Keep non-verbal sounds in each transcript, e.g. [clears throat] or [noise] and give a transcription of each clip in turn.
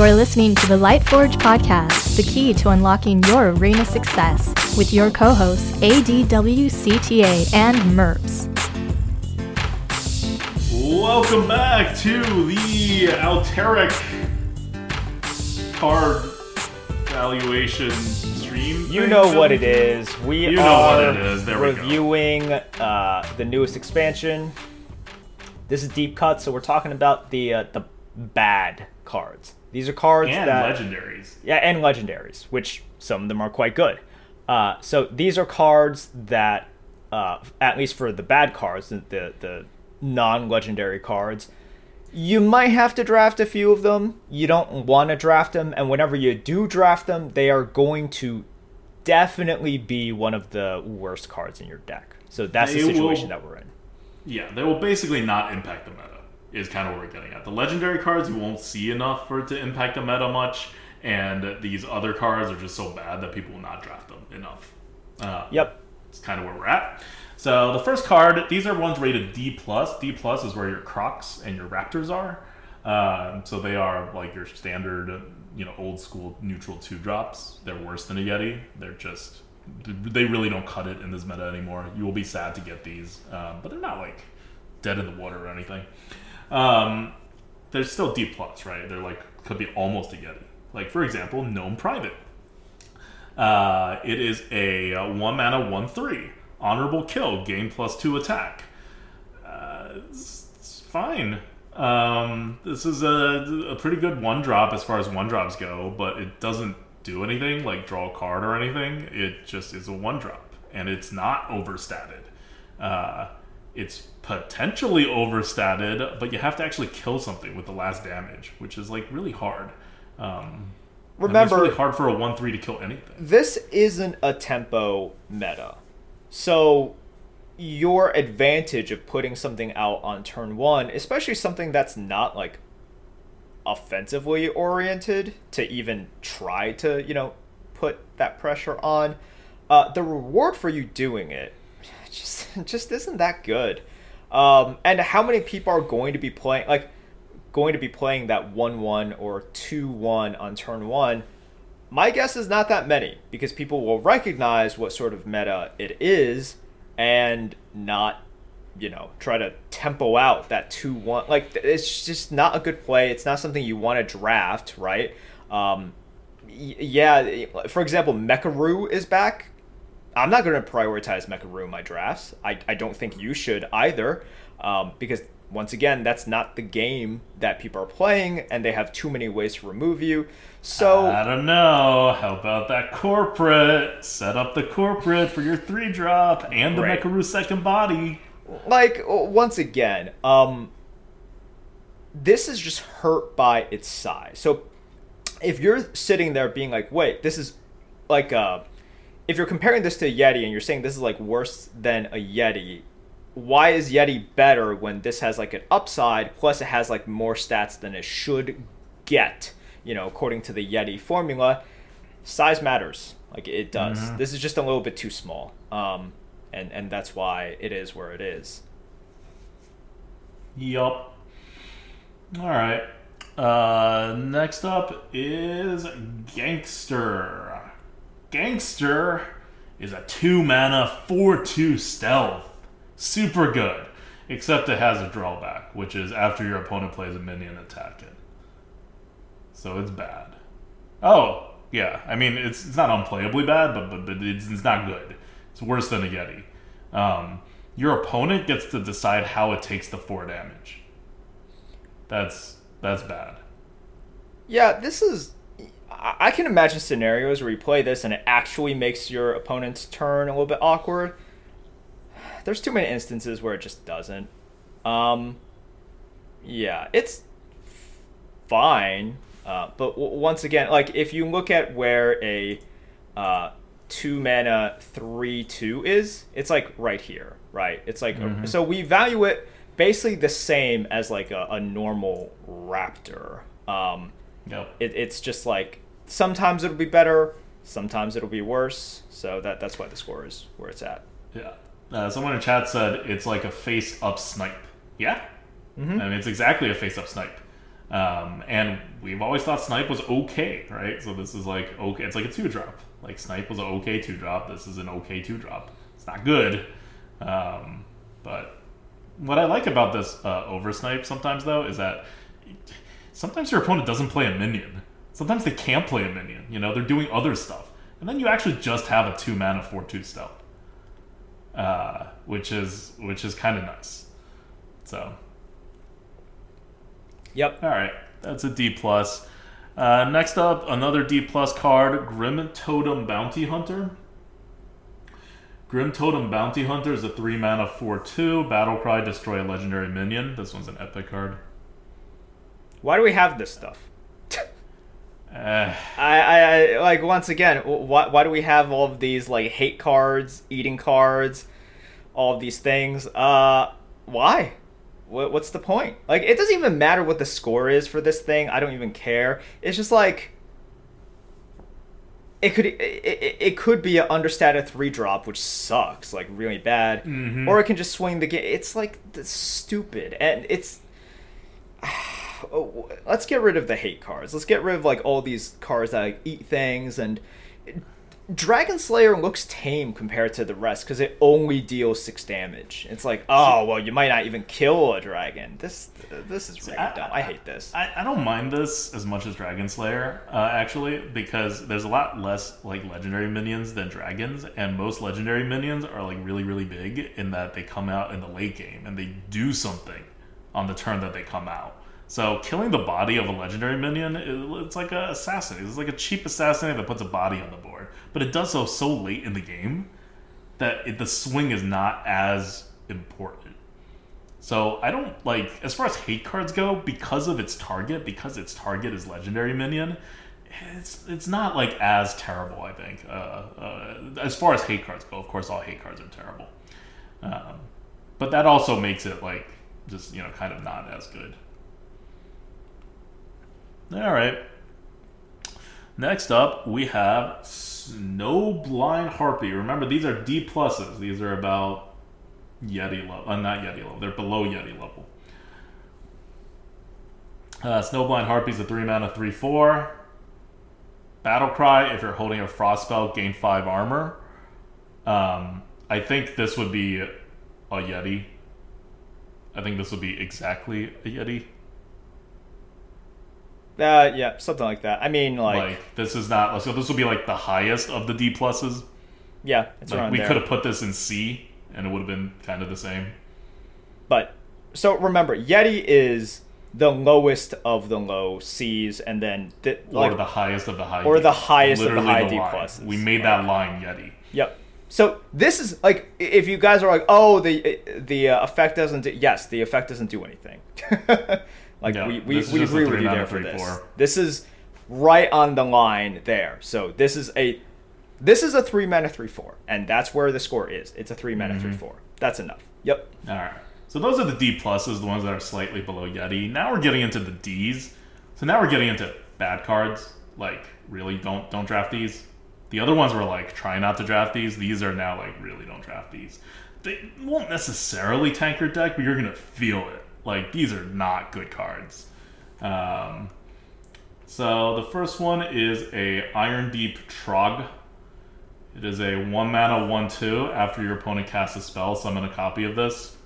You're listening to the Lightforge podcast, the key to unlocking your arena success, with your co hosts ADWCTA and MERPS. Welcome back to the Alterac card valuation stream. You thing. know what it is. We You know are what it is. There we go. reviewing uh, the newest expansion. This is deep cut, so we're talking about the uh, the bad cards. These are cards And that legendaries. yeah, and legendaries, which some of them are quite good. Uh, so these are cards that, uh, at least for the bad cards, the the, the non-legendary cards, you might have to draft a few of them. You don't want to draft them, and whenever you do draft them, they are going to definitely be one of the worst cards in your deck. So that's They the will- situation that we're in. Yeah, they will basically not impact the meta. Is kind of what we're getting at. The legendary cards you won't see enough for it to impact the meta much, and these other cards are just so bad that people will not draft them enough. Uh, Yep. It's kind of where we're at. So the first card, these are ones rated D plus. D plus is where your Crocs and your Raptors are. Um, so they are like your standard, you know, old school neutral two drops. They're worse than a Yeti. They're just they really don't cut it in this meta anymore. You will be sad to get these, um, but they're not like dead in the water or anything. Um, they're still D plus, right? They're like could be almost a Yeti. Like for example, Gnome Private. Uh, it is a uh, one mana one three honorable kill, gain plus two attack. Uh, it's, it's fine. Um, this is a, a pretty good one drop as far as one drops go, but it doesn't do anything like draw a card or anything. It just is a one drop, and it's not overstated. Uh, it's potentially overstated, but you have to actually kill something with the last damage, which is like really hard. Um, Remember, it's really hard for a one three to kill anything. this isn't a tempo meta. So your advantage of putting something out on turn one, especially something that's not like offensively oriented to even try to, you know, put that pressure on, uh, the reward for you doing it [laughs] just just isn't that good. Um, and how many people are going to be playing like going to be playing that one one or two one on turn one? My guess is not that many because people will recognize what sort of meta it is and not, you know, try to tempo out that 2 1. Like, it's just not a good play. It's not something you want to draft, right? Um, yeah, for example, Mecharoo is back. I'm not going to prioritize Mecharoo in my drafts. I, I don't think you should either um, because once again, that's not the game that people are playing, and they have too many ways to remove you. So I don't know. How about that corporate? Set up the corporate for your three drop and the Right. Mecharoo second body. like once again um this is just hurt by its size so if you're sitting there being like wait this is like uh if you're comparing this to a yeti and you're saying this is like worse than a yeti why is yeti better when this has like an upside plus it has like more stats than it should get you know according to the yeti formula size matters like it does this is just a little bit too small um and and that's why it is where it is Yup. All right. Uh, next up is Gankster. Gankster is a two mana four two stealth. Super good, except it has a drawback, which is after your opponent plays a minion, attack it. So it's bad. Oh yeah, I mean it's it's not unplayably bad, but but, but it's, it's not good. It's worse than a Yeti. Um, your opponent gets to decide how it takes the four damage. That's that's bad. Yeah, this is. I can imagine scenarios where you play this and it actually makes your opponent's turn a little bit awkward. There's too many instances where it just doesn't. Um, yeah, it's fine. Uh, but w- once again, like if you look at where a uh, two mana three two is, it's like right here, right? It's like so we value it basically the same as like a, a normal raptor. Um, Yep. it, it's just like sometimes it'll be better, sometimes it'll be worse. So that that's why the score is where it's at. Yeah. Uh, someone in chat said it's like a face up snipe. Yeah. I mean, it's exactly a face up snipe. Um, and we've always thought Snipe was okay, right? So this is like okay. It's like a two drop. Like Snipe was an okay two drop. This is an okay two drop. It's not good, um, but what I like about this uh, over snipe sometimes though is that sometimes your opponent doesn't play a minion. Sometimes they can't play a minion. You know, they're doing other stuff, and then you actually just have a two mana four two stealth, uh, which is which is kind of nice. So, Yep. all right, that's a D plus. Uh, next up, another D plus card, Grim Totem Bounty Hunter. Grim Totem Bounty Hunter is a three mana four two battle cry destroy a legendary minion. This one's an epic card. Why do we have this stuff? Uh, I, I, like once again. Why, why do we have all of these like hate cards, eating cards, all of these things? Uh, why? What, what's the point? Like, it doesn't even matter what the score is for this thing. I don't even care. It's just like it could it, it, it could be an understated three drop, which sucks, like really bad, Mhm. or it can just swing the game. It's like stupid, and it's oh, let's get rid of the hate cards. Let's get rid of like all these cards that like, eat things and Dragon Slayer looks tame compared to the rest because it only deals six damage. It's like, oh well, you might not even kill a dragon. This this is really I- dumb. I hate this. I, I don't mind this as much as Dragon Slayer, uh, actually, because there's a lot less like legendary minions than dragons, and most legendary minions are like really, really big in that they come out in the late game and they do something on the turn that they come out. So killing the body of a legendary minion, it- it's like a assassin. It's like a cheap assassin that puts a body on the board, but it does so so late in the game that it, the swing is not as important. So I don't like as far as hate cards go because of its target because its target is legendary minion. It's it's not like as terrible I think. Uh, uh, as far as hate cards go, of course all hate cards are terrible, um, but that also makes it like just you know kind of not as good. All right. Next up, we have Snowblind Harpy. Remember, these are D pluses. These are about Yeti level. Uh, not Yeti level. They're below Yeti level. Uh, Snowblind Harpy's a 3 mana 3 4. Battle Cry, if you're holding a Frost spell, gain 5 armor. Um, I think this would be a Yeti. I think this would be exactly a Yeti. Uh, yeah, something like that. I mean, like, Like, this is not. So this would be like the highest of the D pluses. yeah, it's Like around we there. could have put this in C, and it would have been kind of the same. But so remember, Yeti is the lowest of the low C's, and then the, Or like the highest of the high. or D. the highest of the Literally high D line. pluses. We made that line Yeti. Yep. So this is like if you guys are like, oh, the the uh, effect doesn't. Do, yes, the effect doesn't do anything. [laughs] like Yeah, we we, we agree with you there for this. four. This is right on the line there. So this is a this is a three mana three four, and that's where the score is. It's a three mana Mm-hmm. three four. That's enough. Yep. All right. So those are the D pluses, the ones that are slightly below Yeti. Now we're getting into the D's. So now we're getting into bad cards. Like really, don't don't draft these. The other ones were like try not to draft these. These are now like really don't draft these. They won't necessarily tank your deck, but you're gonna feel it. Like these are not good cards. Um, so the first one is a Iron Deep Trog. It is a one mana one two. After your opponent casts a spell, summon a copy of this.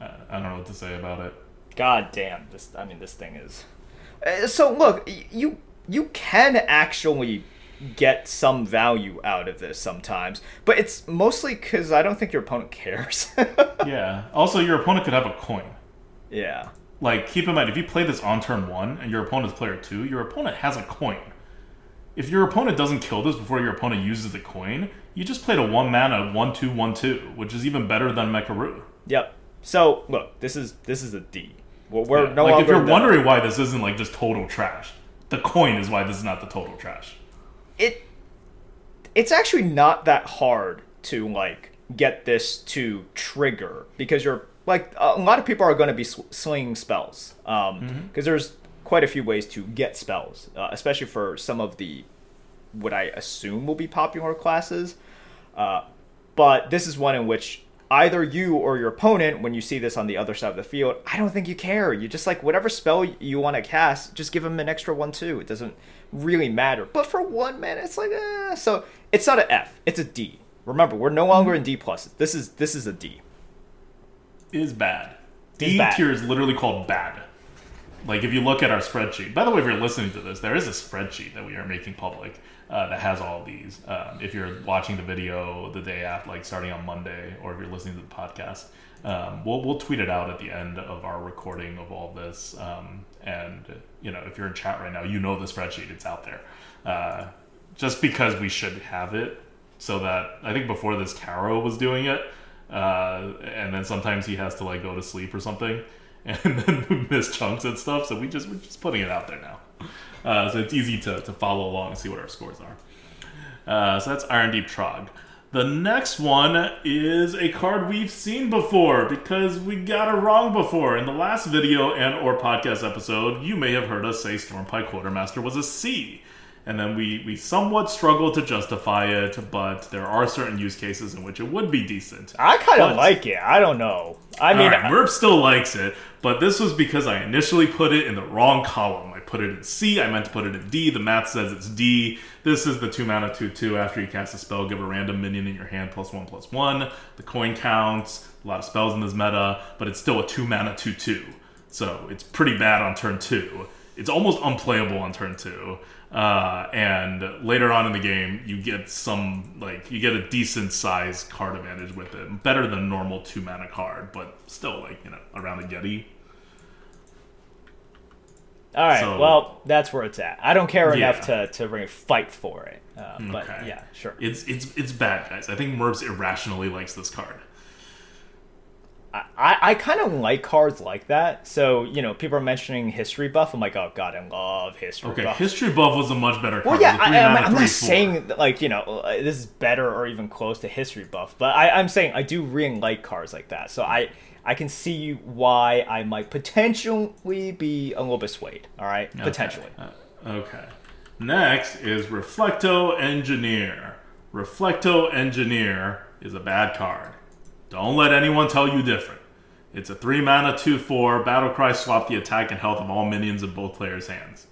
I I don't know what to say about it. God damn this! I mean, this thing is. Uh, So look, you you can actually get some value out of this sometimes, but it's mostly because I don't think your opponent cares. [laughs] Yeah. Also, your opponent could have a coin. yeah. Like, keep in mind, if you play this on turn one and your opponent's player two, your opponent has a coin. If your opponent doesn't kill this before your opponent uses the coin, you just played a one mana one two one two, which is even better than Mecharoo. Yep. So look, this is this is a D. Well, we're Yeah, no like, if you're wondering why this isn't like just total trash, the coin is why this is not the total trash. It it's actually not that hard to like get this to trigger because you're like a lot of people are going to be sw- slinging spells um because there's quite a few ways to get spells uh, especially for some of the what i assume will be popular classes uh, but this is one in which either you or your opponent, when you see this on the other side of the field, I don't think you care. You just like whatever spell you want to cast, just give them an extra one too. It doesn't really matter. But for one man, it's like eh. so it's not an F, it's a D. Remember, we're no longer in D pluses. This is this is a D. Is bad. D bad. tier is literally called bad. Like if you look at our spreadsheet. By the way, if you're listening to this, there is a spreadsheet that we are making public uh, that has all these. Um, if you're watching the video the day after, like starting on Monday, or if you're listening to the podcast, um, we'll we'll tweet it out at the end of our recording of all this. Um, and you know, if you're in chat right now, you know the spreadsheet. It's out there. Uh, just because we should have it, so that I think before this, Caro was doing it uh, and then sometimes he has to like go to sleep or something, [laughs] and then miss chunks and stuff. So we just we're just putting it out there now, uh, so it's easy to, to follow along and see what our scores are. Uh, so that's Irondeep Trogg. The next one is a card we've seen before because we got it wrong before. In the last video and or podcast episode, you may have heard us say Stormpike Quartermaster was a C. And then we, we somewhat struggled to justify it, but there are certain use cases in which it would be decent. I kind of like it. I don't know. I mean, right, Merp still likes it, but this was because I initially put it in the wrong column. Put it in C. I meant to put it in D. The math says it's D. This is the two mana two two. After you cast a spell, give a random minion in your hand plus one plus one. The coin counts. A lot of spells in this meta, but it's still a two mana two two. So it's pretty bad on turn two. It's almost unplayable on turn two. Uh, and later on in the game, you get some like you get a decent size card advantage with it, better than normal two mana card, but still like you know around a Yeti. All right. so- well, that's where it's at. I don't care Yeah. enough to to really fight for it. Uh, But Okay. yeah, sure. It's it's it's bad, guys. I think Merps irrationally likes this card. I, I, I kind of like cards like that. So you know, people are mentioning history buff. I'm like, oh god, I love history Okay, buff. history buff was a much better card. Well, yeah, It was a I, I'm, I'm not 3/4. saying that, like you know uh, this is better or even close to history buff, but I, I'm saying I do really like cards like that. So I I can see why I might potentially be a little bit swayed. All right, potentially. Uh, okay. Next is Reflecto Engineer. Reflecto Engineer is a bad card. Don't let anyone tell you different. It's a 3 mana 2 4. battle cry swap the attack and health of all minions in both players' hands.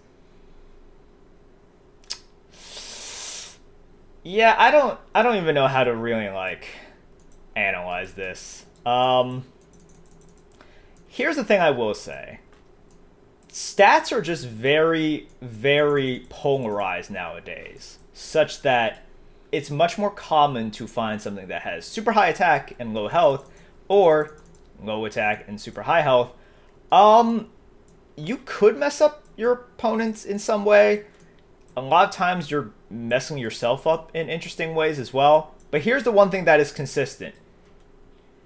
Yeah, I don't I don't even know how to really like analyze this. Um Here's the thing I will say. Stats are just very very polarized nowadays, such that it's much more common to find something that has super high attack and low health or low attack and super high health. Um you could mess up your opponents in some way a lot of times you're messing yourself up in interesting ways as well. But here's the one thing that is consistent: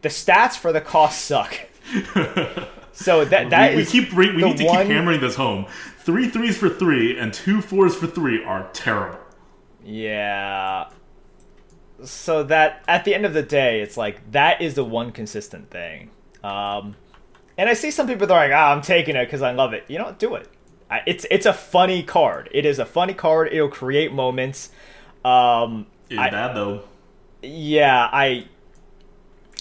the stats for the cost suck. [laughs] [laughs] So that that we, we keep we, we need to one- keep hammering this home. Three threes for three and two fours for three are terrible. Yeah. So that at the end of the day, it's like that is the one consistent thing. Um, and I see some people that are like, "Ah, I'm taking it because I love it." You know, do it. I, it's it's a funny card. It is a funny card. It'll create moments. Um, It's I- bad though. yeah, I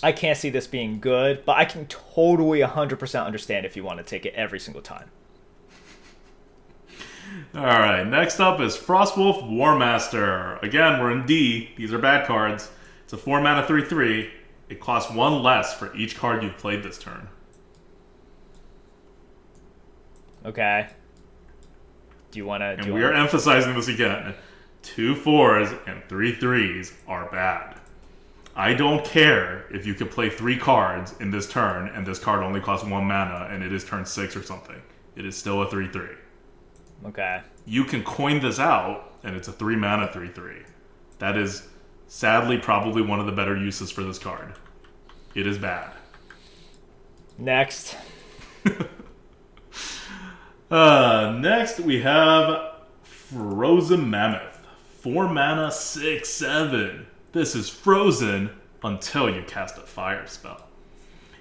I can't see this being good, but I can totally 100% understand if you want to take it every single time. All right, next up is Frostwolf Warmaster. Again, we're in D. These are bad cards. It's a 4 mana 3 3. It costs one less for each card you've played this turn. Okay. Do you want to? And we are emphasizing this again. Two fours and three threes are bad. I don't care if you can play three cards in this turn and this card only costs one mana and it is turn six or something. It is still a 3 3. Okay. you can coin this out and it's a three mana three three. That is sadly probably one of the better uses for this card. It is bad. Next. [laughs] Uh, next we have Frozen Mammoth. Four mana six seven. This is frozen until you cast a fire spell.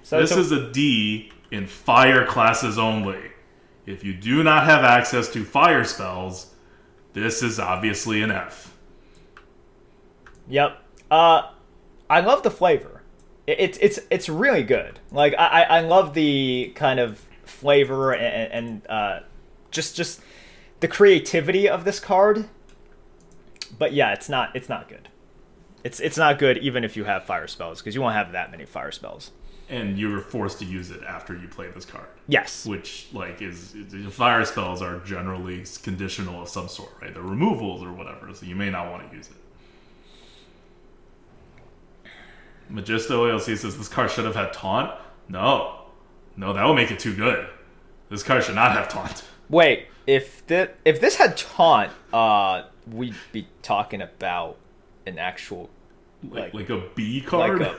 So this is a D in fire classes only. If you do not have access to fire spells, this is obviously an F. Yep. Uh, I love the flavor. It's it's it's really good. Like I I I love the kind of flavor and, and uh, just just the creativity of this card. But yeah, it's not it's not good. It's it's not good even if you have fire spells because you won't have that many fire spells. And you're forced to use it after you play this card. Yes. Which, like, is, fire spells are generally conditional of some sort, right? They're removals or whatever, so you may not want to use it. Magisto ALC says this card should have had taunt. No, no, that would make it too good. This card should not have taunt. Wait, if the if this had taunt, uh, we'd be talking about an actual Like, Like- like a B card. like a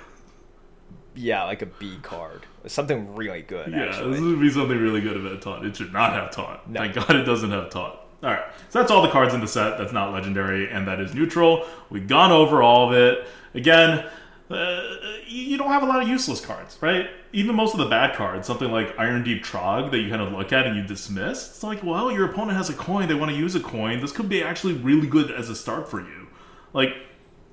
yeah, like a B card, something really good. yeah, actually. this would be something really good if it taunt. It should not have taunt. No. Thank God it doesn't have taunt. All right, so that's all the cards in the set. That's not legendary and that is neutral. We've gone over all of it. Again, uh, you don't have a lot of useless cards, right? Even most of the bad cards, something like Irondeep Trogg that you kind of look at and you dismiss. It's like, well, your opponent has a coin. They want to use a coin. This could be actually really good as a start for you. Like,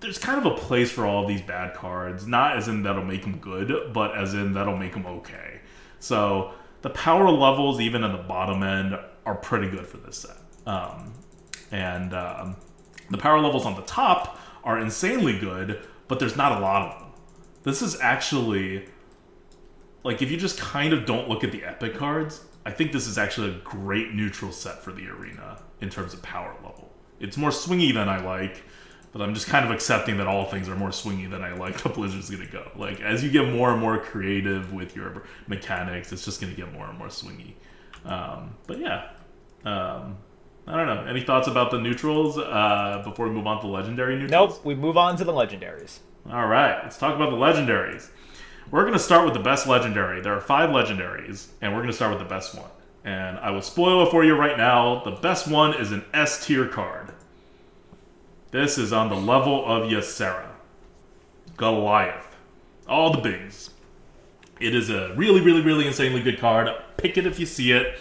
there's kind of a place for all these bad cards. Not as in that'll make them good, but as in that'll make them okay. So the power levels, even at the bottom end, are pretty good for this set. Um, and um, the power levels on the top are insanely good, but there's not a lot of them. This is actually like if you just kind of don't look at the epic cards, I think this is actually a great neutral set for the arena in terms of power level. It's more swingy than I like, but I'm just kind of accepting that all things are more swingy than I like. [laughs] The Blizzard's gonna go. Like as you get more and more creative with your mechanics, it's just gonna get more and more swingy. Um, but yeah, um, I don't know. Any thoughts about the neutrals uh, before we move on to the legendary neutrals? Nope. We move on to the legendaries. All right, let's talk about the legendaries. We're going to start with the best legendary. There are five legendaries, and we're going to start with the best one. And I will spoil it for you right now. The best one is an S tier card. This is on the level of Ysera, Goliath, all the bigs. It is a really, really, really insanely good card. Pick it if you see it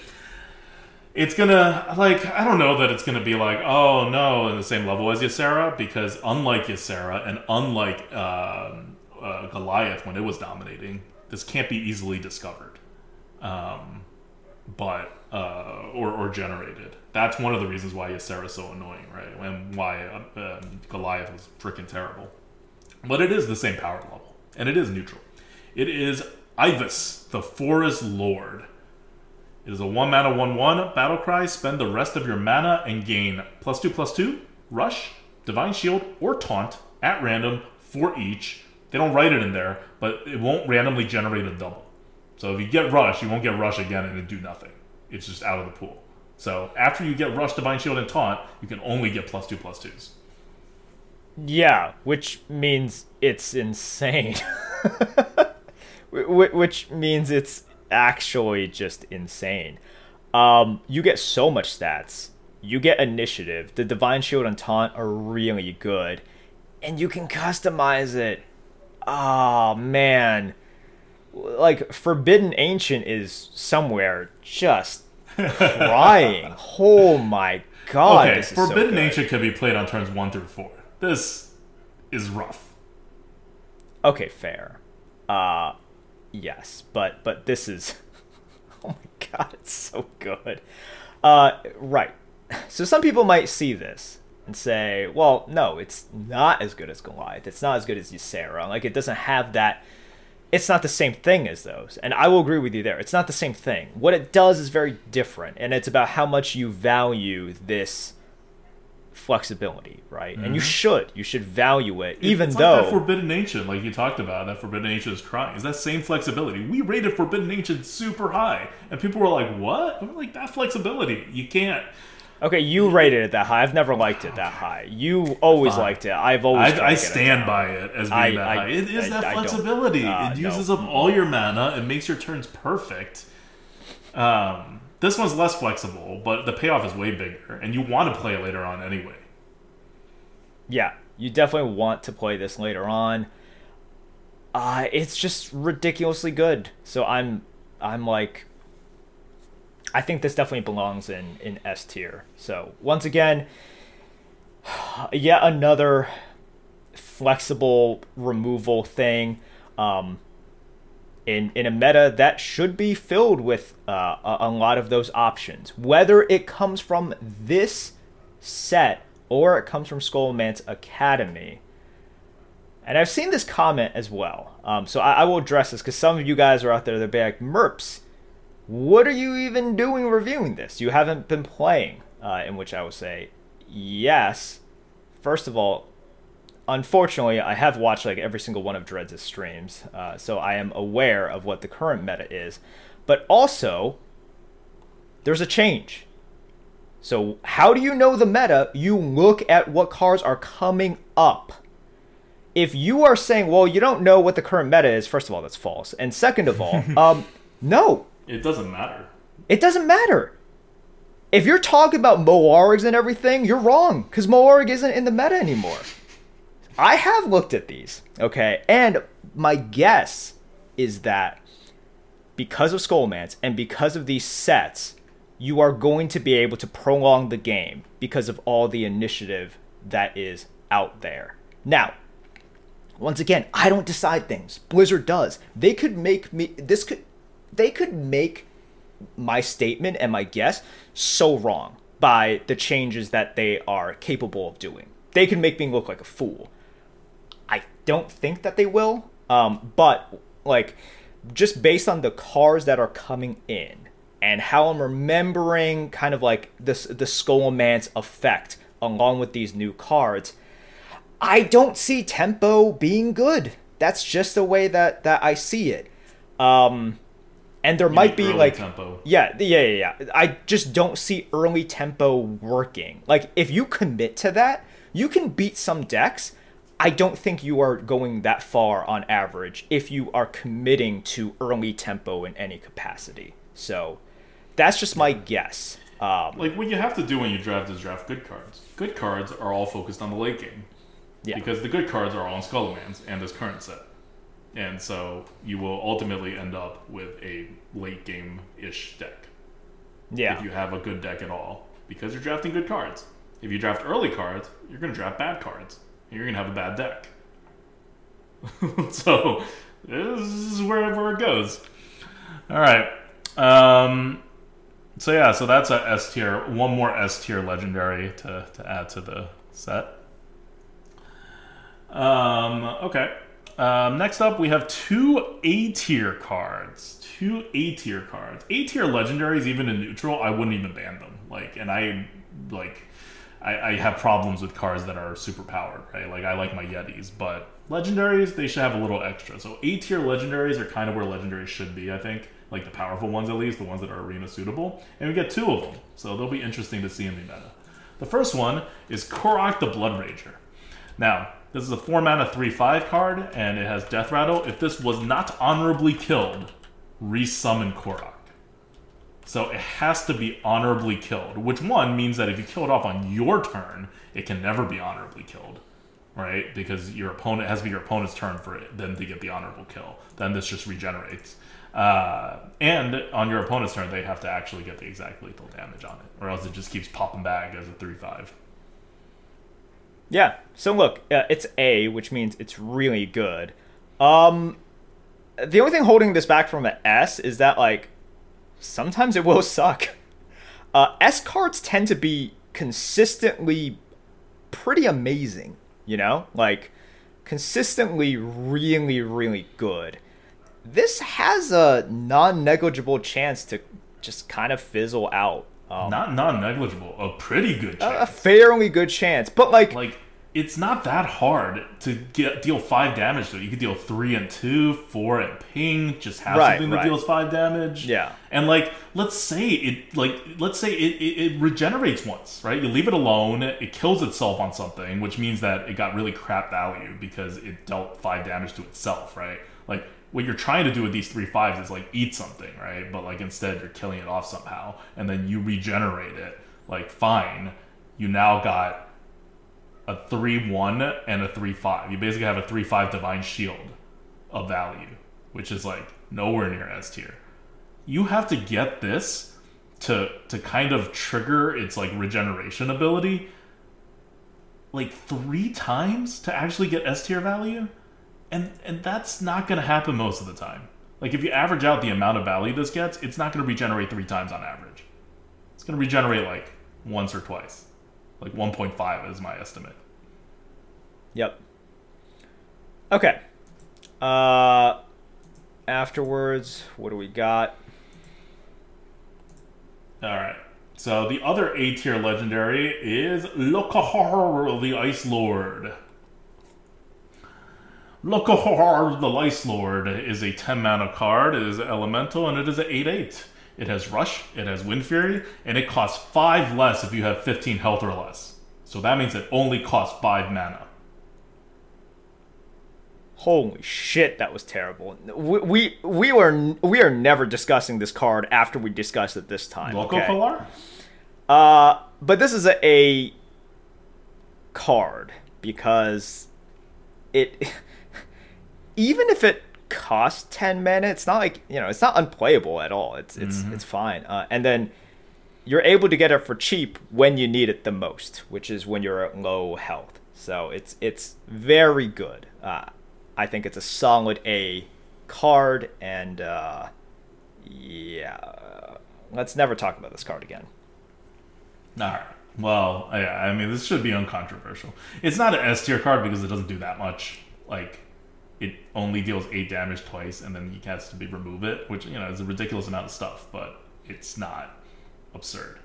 it's gonna like I don't know that it's gonna be like oh no in the same level as Ysera because unlike Ysera and unlike um, uh, Goliath when it was dominating, this can't be easily discovered, um, but uh, or or generated. That's one of the reasons why Ysera is so annoying, right? And why uh, um, Goliath was freaking terrible. But it is the same power level, and it is neutral. It is Ivus, the Forest Lord. It is a 1 mana 1 1 battle cry. Spend the rest of your mana and gain plus 2 plus 2, rush, divine shield, or taunt at random for each. They don't write it in there, but it won't randomly generate a double. So if you get rush, you won't get rush again and do nothing. It's just out of the pool. So after you get rush, divine shield, and taunt, you can only get plus 2 2s. Yeah, which means it's insane. [laughs] Which means it's actually just insane. Um, you get so much stats. You get initiative. The divine shield and taunt are really good, and you can customize it. Oh man, like forbidden ancient is somewhere just crying. [laughs] oh my god! okay, this is so Forbidden good. Ancient can be played on turns 1 through 4. This is rough. Okay, fair. Uh yes, but but this is [laughs] Oh my god, it's so good. Uh right. So some people might see this and say, "Well, no, it's not as good as Goliath. It's not as good as Ysera. Like it doesn't have that it's not the same thing as those. And I will agree with you there. It's not the same thing. What it does is very different, and it's about how much you value this flexibility, right? And you mm-hmm. should. You should value it, even it's though like that Forbidden Ancient, like you talked about, that Forbidden Ancient is crying. Is that same flexibility? We rated Forbidden Ancient super high, and people were like, "What?" I'm like, "That flexibility, you can't." Okay, you rated it that high. I've never liked it that high. You always Fine. liked it. I've always. I, I get it stand by it as being I- that I- high. It is that flexibility. Uh, it uses no. up all your mana. It makes your turns perfect. Um, this one's less flexible, but the payoff is way bigger, and you want to play it later on anyway. Yeah, you definitely want to play this later on. Uh, it's just ridiculously good. So I'm, I'm like, I think this definitely belongs in in S tier. So once again, [sighs] yet another flexible removal thing. Um, in in a meta that should be filled with uh, a, a lot of those options, whether it comes from this set or it comes from Scholomance Academy. And I've seen this comment as well. Um, so I, I, will address this because some of you guys are out there that be like, Merps, what are you even doing reviewing this? You haven't been playing. Uh, in which I will say, yes. First of all, unfortunately, I have watched like every single one of Dreads' streams, uh, so I am aware of what the current meta is. But also, there's a change. So, how do you know the meta? You look at what cards are coming up. If you are saying, well, you don't know what the current meta is, first of all, that's false. And second of all, [laughs] um, no. It doesn't matter. It doesn't matter. If you're talking about Moarigs and everything, you're wrong, because Moarig isn't in the meta anymore. I have looked at these, okay, and my guess is that because of Scholomance and because of these sets, you are going to be able to prolong the game because of all the initiative that is out there. Now, once again, I don't decide things. Blizzard does. They could make me this could they could make my statement and my guess so wrong by the changes that they are capable of doing. They can make me look like a fool I don't think that they will. Um, but like just based on the cars that are coming in and how I'm remembering kind of like this the Scholomance effect along with these new cards, I don't see tempo being good. That's just the way that that I see it. Um, and there you might be like tempo. Yeah, yeah, yeah, yeah. I just don't see early tempo working. Like if you commit to that, you can beat some decks I don't think you are going that far on average if you are committing to early tempo in any capacity. So that's just my guess. Um, like what you have to do when you draft is draft good cards. Good cards are all focused on the late game. Yeah. Because the good cards are all in Scholomance and this current set. And so you will ultimately end up with a late game ish deck. Yeah. If you have a good deck at all. Because you're drafting good cards. If you draft early cards, you're going to draft bad cards you're gonna have a bad deck. [laughs] so this is where, where it goes. All right. Um, so yeah, so that's a S tier. One more S tier legendary to, to add to the set. Um, okay. Um, next up, we have two A tier cards. Two A tier cards. A tier legendaries, even in neutral, I wouldn't even ban them. Like, and I like I, I have problems with cards that are super powered, right? Like I like my Yetis, but legendaries they should have a little extra. So A tier legendaries are kind of where legendaries should be, I think. Like the powerful ones at least, the ones that are arena suitable. And we get two of them, so they'll be interesting to see in the meta. The first one is Korok the Blood Rager. Now, this is a 4 mana 3 5 card, and it has Death Rattle. If this was not honorably killed, resummon Korrak. So it has to be honorably killed, which one means that if you kill it off on your turn, it can never be honorably killed, right? Because your opponent has to be your opponent's turn for it, then to get the honorable kill. Then this just regenerates. Uh, and on your opponent's turn, they have to actually get the exact lethal damage on it, or else it just keeps popping back as a 3 5. Yeah. So look, uh, it's A, which means it's really good. Um, the only thing holding this back from an S is that like sometimes it will [laughs] suck. Uh, S cards tend to be consistently pretty amazing, you know? Like, consistently really, really good. This has a non negligible chance to just kind of fizzle out. Um, Not non negligible, a pretty good chance. A, fairly good chance. But, like, like it's not that hard to get deal five damage to it. You could deal three and two, four and ping, just have right, something that right. deals five damage. Yeah. And like, let's say it like let's say it, it, it, regenerates once, right? You leave it alone, it kills itself on something, which means that it got really crap value because it dealt five damage to itself, right? Like what you're trying to do with these three fives is like eat something, right? But like instead you're killing it off somehow, and then you regenerate it. Like fine, you now got a 3 1 and a 3 5. You basically have a 3 5 Divine Shield of value, which is like nowhere near S tier. You have to get this to to kind of trigger its like regeneration ability like three times to actually get S tier value. And and that's not going to happen most of the time. Like if you average out the amount of value this gets, it's not going to regenerate three times on average. It's going to regenerate like once or twice, like 1.5 is my estimate. Yep. Okay. Uh, afterwards, what do we got? All right. So the other A tier legendary is Lokholar, the Ice Lord. Lokholar, the Lice Lord, is a 10 mana card. It is elemental and it is an 8 8. It has Rush, it has Wind Fury, and it costs 5 less if you have 15 health or less. So that means it only costs 5 mana. Holy shit, that was terrible. We we, we were we are never discussing this card after we discussed it this time. Loco okay? Uh, but this is a, a card because it even if it costs 10 mana it's not like you know it's not unplayable at all it's it's it's fine uh, and then you're able to get it for cheap when you need it the most which is when you're at low health so it's it's very good uh, i think it's a solid a card and uh, yeah let's never talk about this card again All right. Well, yeah, I mean, this should be uncontroversial. It's not an S tier card because it doesn't do that much. Like, it only deals eight damage twice, and then he has to be remove it, which you know is a ridiculous amount of stuff, but it's not absurd.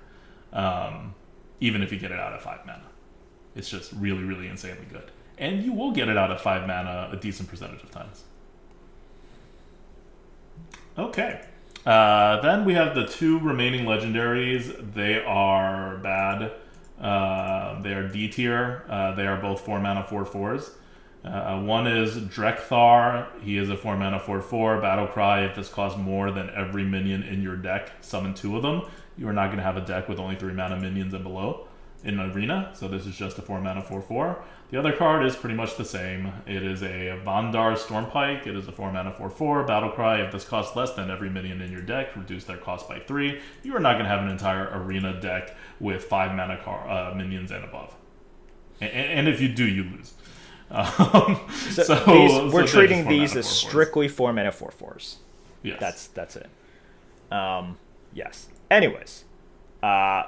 Um, even if you get it out of five mana, it's just really, really insanely good, and you will get it out of five mana a decent percentage of times. Okay. Uh, then we have the two remaining legendaries. They are bad. Uh, they are D tier. Uh, they are both four mana four fours. Uh, one is Drek'Thar. He is a four mana four four battle cry. If this costs more than every minion in your deck, summon two of them. You are not going to have a deck with only three mana minions and below in arena. So this is just a four mana four four. The other card is pretty much the same. It is a Vanndar Stormpike. It is a 4 mana 4 4 battle cry. If this costs less than every minion in your deck, reduce their cost by 3. You are not going to have an entire arena deck with 5 mana car, uh, minions and above. And, and if you do, you lose. Um, So, so- these, we're treating these as 4/4s. strictly four mana four fours. Yes. That's that's it. Um, yes. Anyways, uh,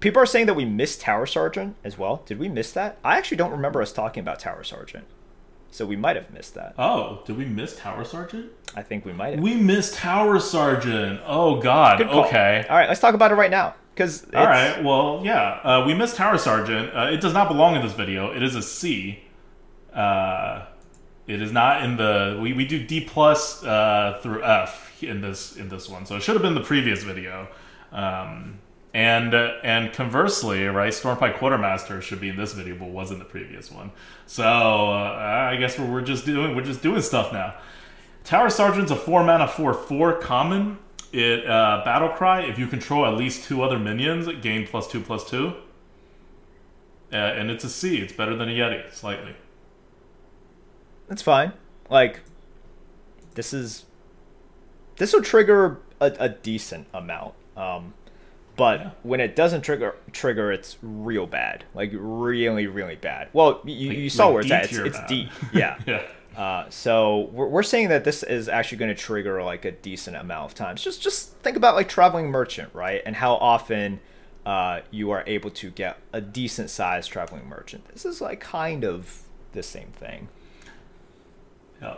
people are saying that we missed Tower Sergeant as well. Did we miss that? I actually don't remember us talking about Tower Sergeant, so we might have missed that. Oh, did we miss Tower Sergeant? I think we might have. We missed Tower Sergeant. Oh, God. Okay. All right, let's talk about it right now because All right. Well, yeah. Uh, we missed Tower Sergeant. Uh, it does not belong in this video. It is a C. Uh, it is not in the. We, we do D plus uh, through F in this in this one, so it should have been the previous video. Um, and uh, and conversely, right, Stormpike Quartermaster should be in this video, but was in the previous one. So uh, I guess we're, we're just doing we're just doing stuff now. Tower Sergeant's a four mana four four common. It uh, battle cry. If you control at least two other minions, gain plus two plus two. Uh, and it's a C. It's better than a Yeti slightly. That's fine. Like, this is this will trigger a, a decent amount. Um, but Yeah. when it doesn't trigger, trigger, it's real bad. Like really, really bad. Well, you, Like- you saw like where it's at. It's, it's bad. D. [laughs] Yeah. Yeah. Uh, so we're, we're saying that this is actually going to trigger like a decent amount of times. Just just think about like traveling merchant, right? And how often uh, you are able to get a decent sized traveling merchant. This is like kind of the same thing. Yeah.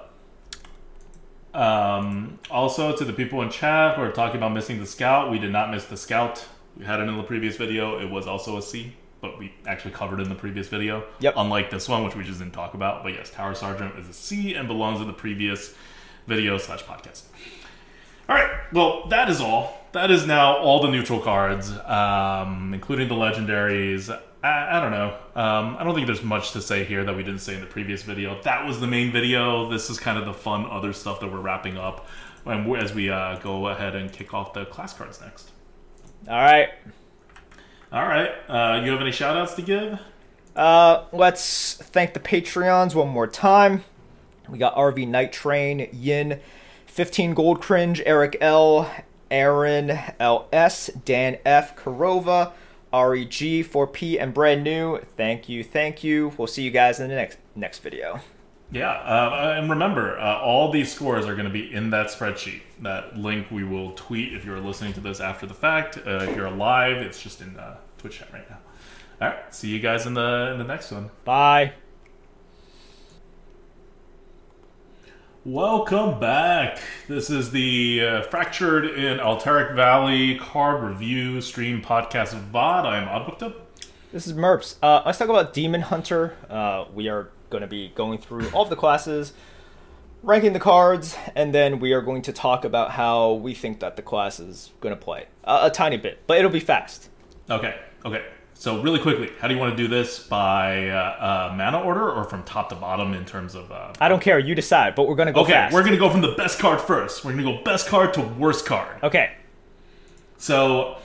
Um, also, to the people in chat who are talking about missing the scout, we did not miss the scout. We had it in the previous video. It was also a C, but we actually covered it in the previous video. Yep. Unlike this one, which we just didn't talk about. But yes, Tower Sergeant is a C and belongs in the previous video slash podcast. All right. Well, that is all. That is now all the neutral cards, um, including the legendaries. I, I don't know. Um, I don't think there's much to say here that we didn't say in the previous video. That was the main video. This is kind of the fun other stuff that we're wrapping up as we uh, go ahead and kick off the class cards next. All right. All right. Uh, you have any shout outs to give? Uh, let's thank the Patreons one more time. We got RV Night Train, Yin, 15 Gold Cringe, Eric L, Aaron LS, Dan F, Karova, REG, 4P, and brand new. Thank you, thank you. We'll see you guys in the next next video. Yeah, uh, and remember, uh, all these scores are going to be in that spreadsheet. That link we will tweet if you're listening to this after the fact. Uh, if you're live, it's just in Twitch chat right now. All right, see you guys in the in the next one. Bye. Welcome back. This is the uh, Fractured in Alterac Valley card review stream podcast VOD. I am Oddbooked. This is Merps. Uh, let's talk about Demon Hunter. Uh, we are going to be going through all of the classes, ranking the cards, and then we are going to talk about how we think that the class is going to play. Uh, a tiny bit, but it'll be fast. Okay, okay. So really quickly, how do you want to do this? By uh, uh, mana order or from top to bottom in terms of? Uh, I don't care. You decide, but we're going to go okay, fast. we're gonna go from the best card first. We're gonna go best card to worst card. Okay. So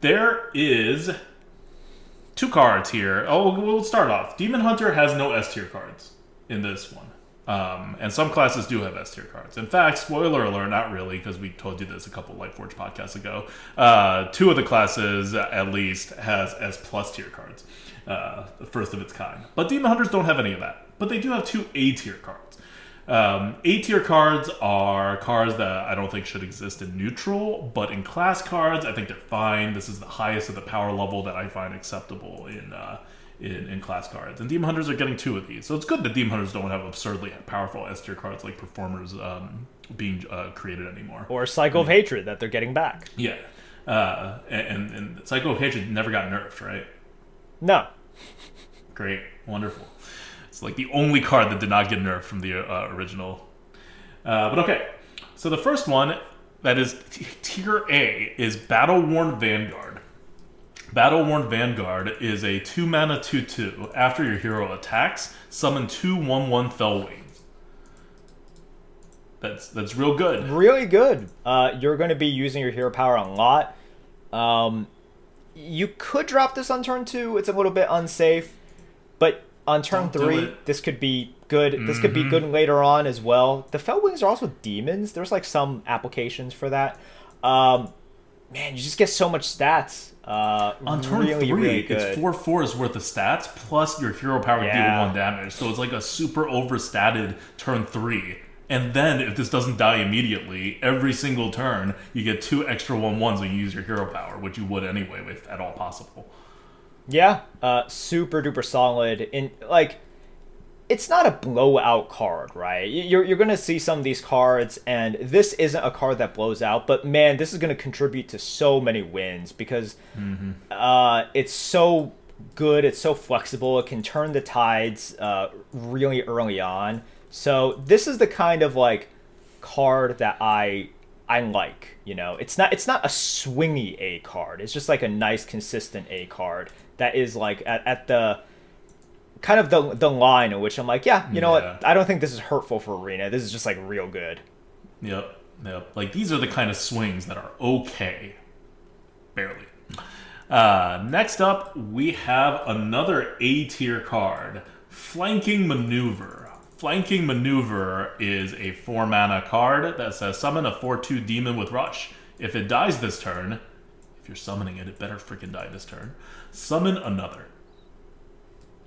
there is two cards here. Oh, we'll start off. Demon Hunter has no S tier cards in this one. Um, and some classes do have S tier cards. In fact, spoiler alert, not really, because we told you this a couple Lightforge podcasts ago. Uh, two of the classes, at least, has S plus tier cards, uh, the first of its kind. But Demon Hunters don't have any of that. But they do have two A tier cards. Um, A tier cards are cards that I don't think should exist in neutral, but in class cards, I think they're fine. This is the highest of the power level that I find acceptable in uh, in, in class cards. And Demon Hunters are getting two of these, so it's good that Demon Hunters don't have absurdly powerful S tier cards like Performers um, being uh, created anymore. Or Cycle of Hatred that they're getting back. Yeah, uh, and and Cycle of Hatred never got nerfed, right? No. Great, wonderful. It's like the only card that did not get nerfed from the uh, original. Uh, but okay, so the first one that is t- tier A is Battle Worn Vanguard. Battle Worn Vanguard is a two mana two two. After your hero attacks, summon two one one Felwings. That's that's real good. Really good. Uh, you're going to be using your hero power a lot. Um, you could drop this on turn two. It's a little bit unsafe, but on turn Don't three, this could be good. This could be good later on as well. The Felwings are also demons. There's like some applications for that. Um, man, you just get so much stats. Uh, On turn really, three, really it's four fours worth of stats plus your hero power Yeah. deal one damage. So it's like a super overstated turn three. And then if this doesn't die immediately, every single turn you get two extra one ones when you use your hero power, which you would anyway if at all possible. Yeah, uh, super duper solid. In like, it's not a blowout card, right? You're you're gonna see some of these cards, and this isn't a card that blows out. But man, this is gonna contribute to so many wins because uh, it's so good. It's so flexible. It can turn the tides uh, really early on. So this is the kind of like card that I I like. You know, it's not it's not a swingy A card. It's just like a nice consistent A card that is like at, at the kind of the the line in which I'm like, yeah, you know Yeah. what? I don't think this is hurtful for arena. This is just like real good. Yep, yep. Like these are the kind of swings that are okay. Barely. Uh, next up, we have another A tier card Flanking Maneuver. Flanking Maneuver is a 4 mana card that says summon a 4 2 demon with Rush. If it dies this turn, if you're summoning it, it better freaking die this turn. Summon another.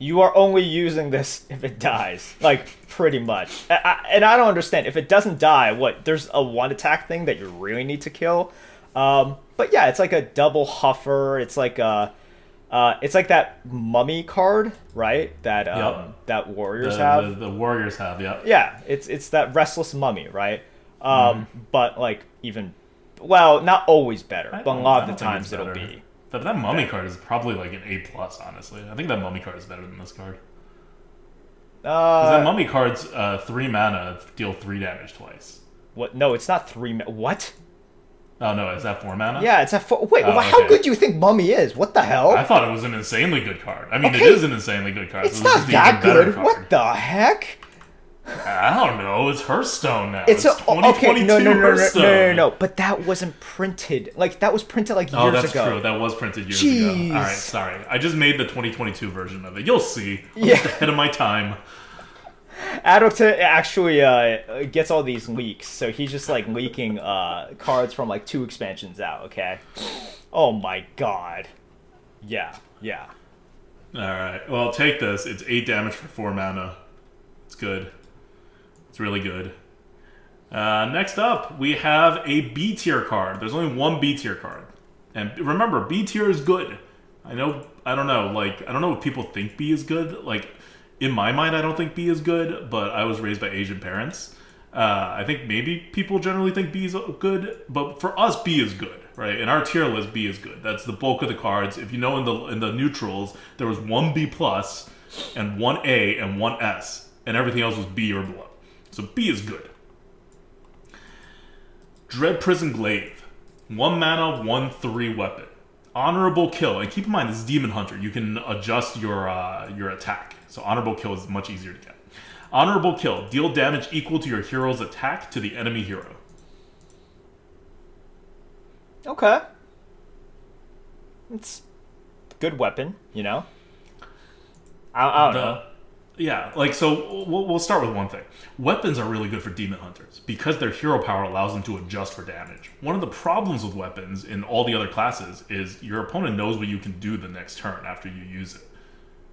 You are only using this [laughs] if it dies, like pretty much. I, I, and I don't understand if it doesn't die. What? There's a one attack thing that you really need to kill. Um, but yeah, it's like a double huffer. It's like a, uh, it's like that mummy card, right? That um, Yup. that warriors The, have. the, the Warriors have, yeah. Yeah, it's it's that restless mummy, right? Mm-hmm. Um, but like even, well, not always better, but a lot of the don't think it's times it'll be. That, that mummy card is probably like an A plus, honestly. I think that mummy card is better than this card. card. 'Cause that Uh, mummy card's uh, three mana, deal three damage twice. what? No, it's not three. Ma- what? Oh no, is that four mana? Yeah, it's a four. Wait, Oh, how okay. good do you think Mummy is? What the hell? I thought it was an insanely good card. I mean, Okay. it is an insanely good card. it's not that even better good. card. What the heck? I don't know. It's Hearthstone now. It's, It's, a okay. No, no, no, no, no, no, no, no. But that wasn't printed. Like that was printed like years ago. Oh, that's true. That was printed years Jeez. ago. All right, sorry. I just made the 2022 version of it. You'll see. I'm Yeah. just ahead of my time. Adulta actually uh, gets all these leaks, so he's just like leaking uh, cards from like two expansions out. Okay. Oh my god. Yeah. Yeah. All right. Well, take this. It's eight damage for four mana. It's good. Really good. Uh, next up, we have a B tier card. There's only one B tier card, and remember, B tier is good. I know. I don't know. Like I don't know if people think B is good. Like in my mind, I don't think B is good, but I was raised by Asian parents. Uh, I think maybe people generally think B is good, but for us, B is good, right? In our tier list, B is good. That's the bulk of the cards. If you know in the in the neutrals, there was one B plus, and one A and one S, and everything else was B or below. So B is good. Dread Prison Glaive, one mana, one three weapon, honorable kill. And keep in mind, this is Demon Hunter. You can adjust your uh, your attack, so honorable kill is much easier to get. Honorable kill. Deal damage equal to your hero's attack to the enemy hero. Okay. It's a good weapon, you know. I, I don't The- know. Yeah, like so. We'll, we'll start with one thing. Weapons are really good for demon hunters because their hero power allows them to adjust for damage. One of the problems with weapons in all the other classes is your opponent knows what you can do the next turn after you use it,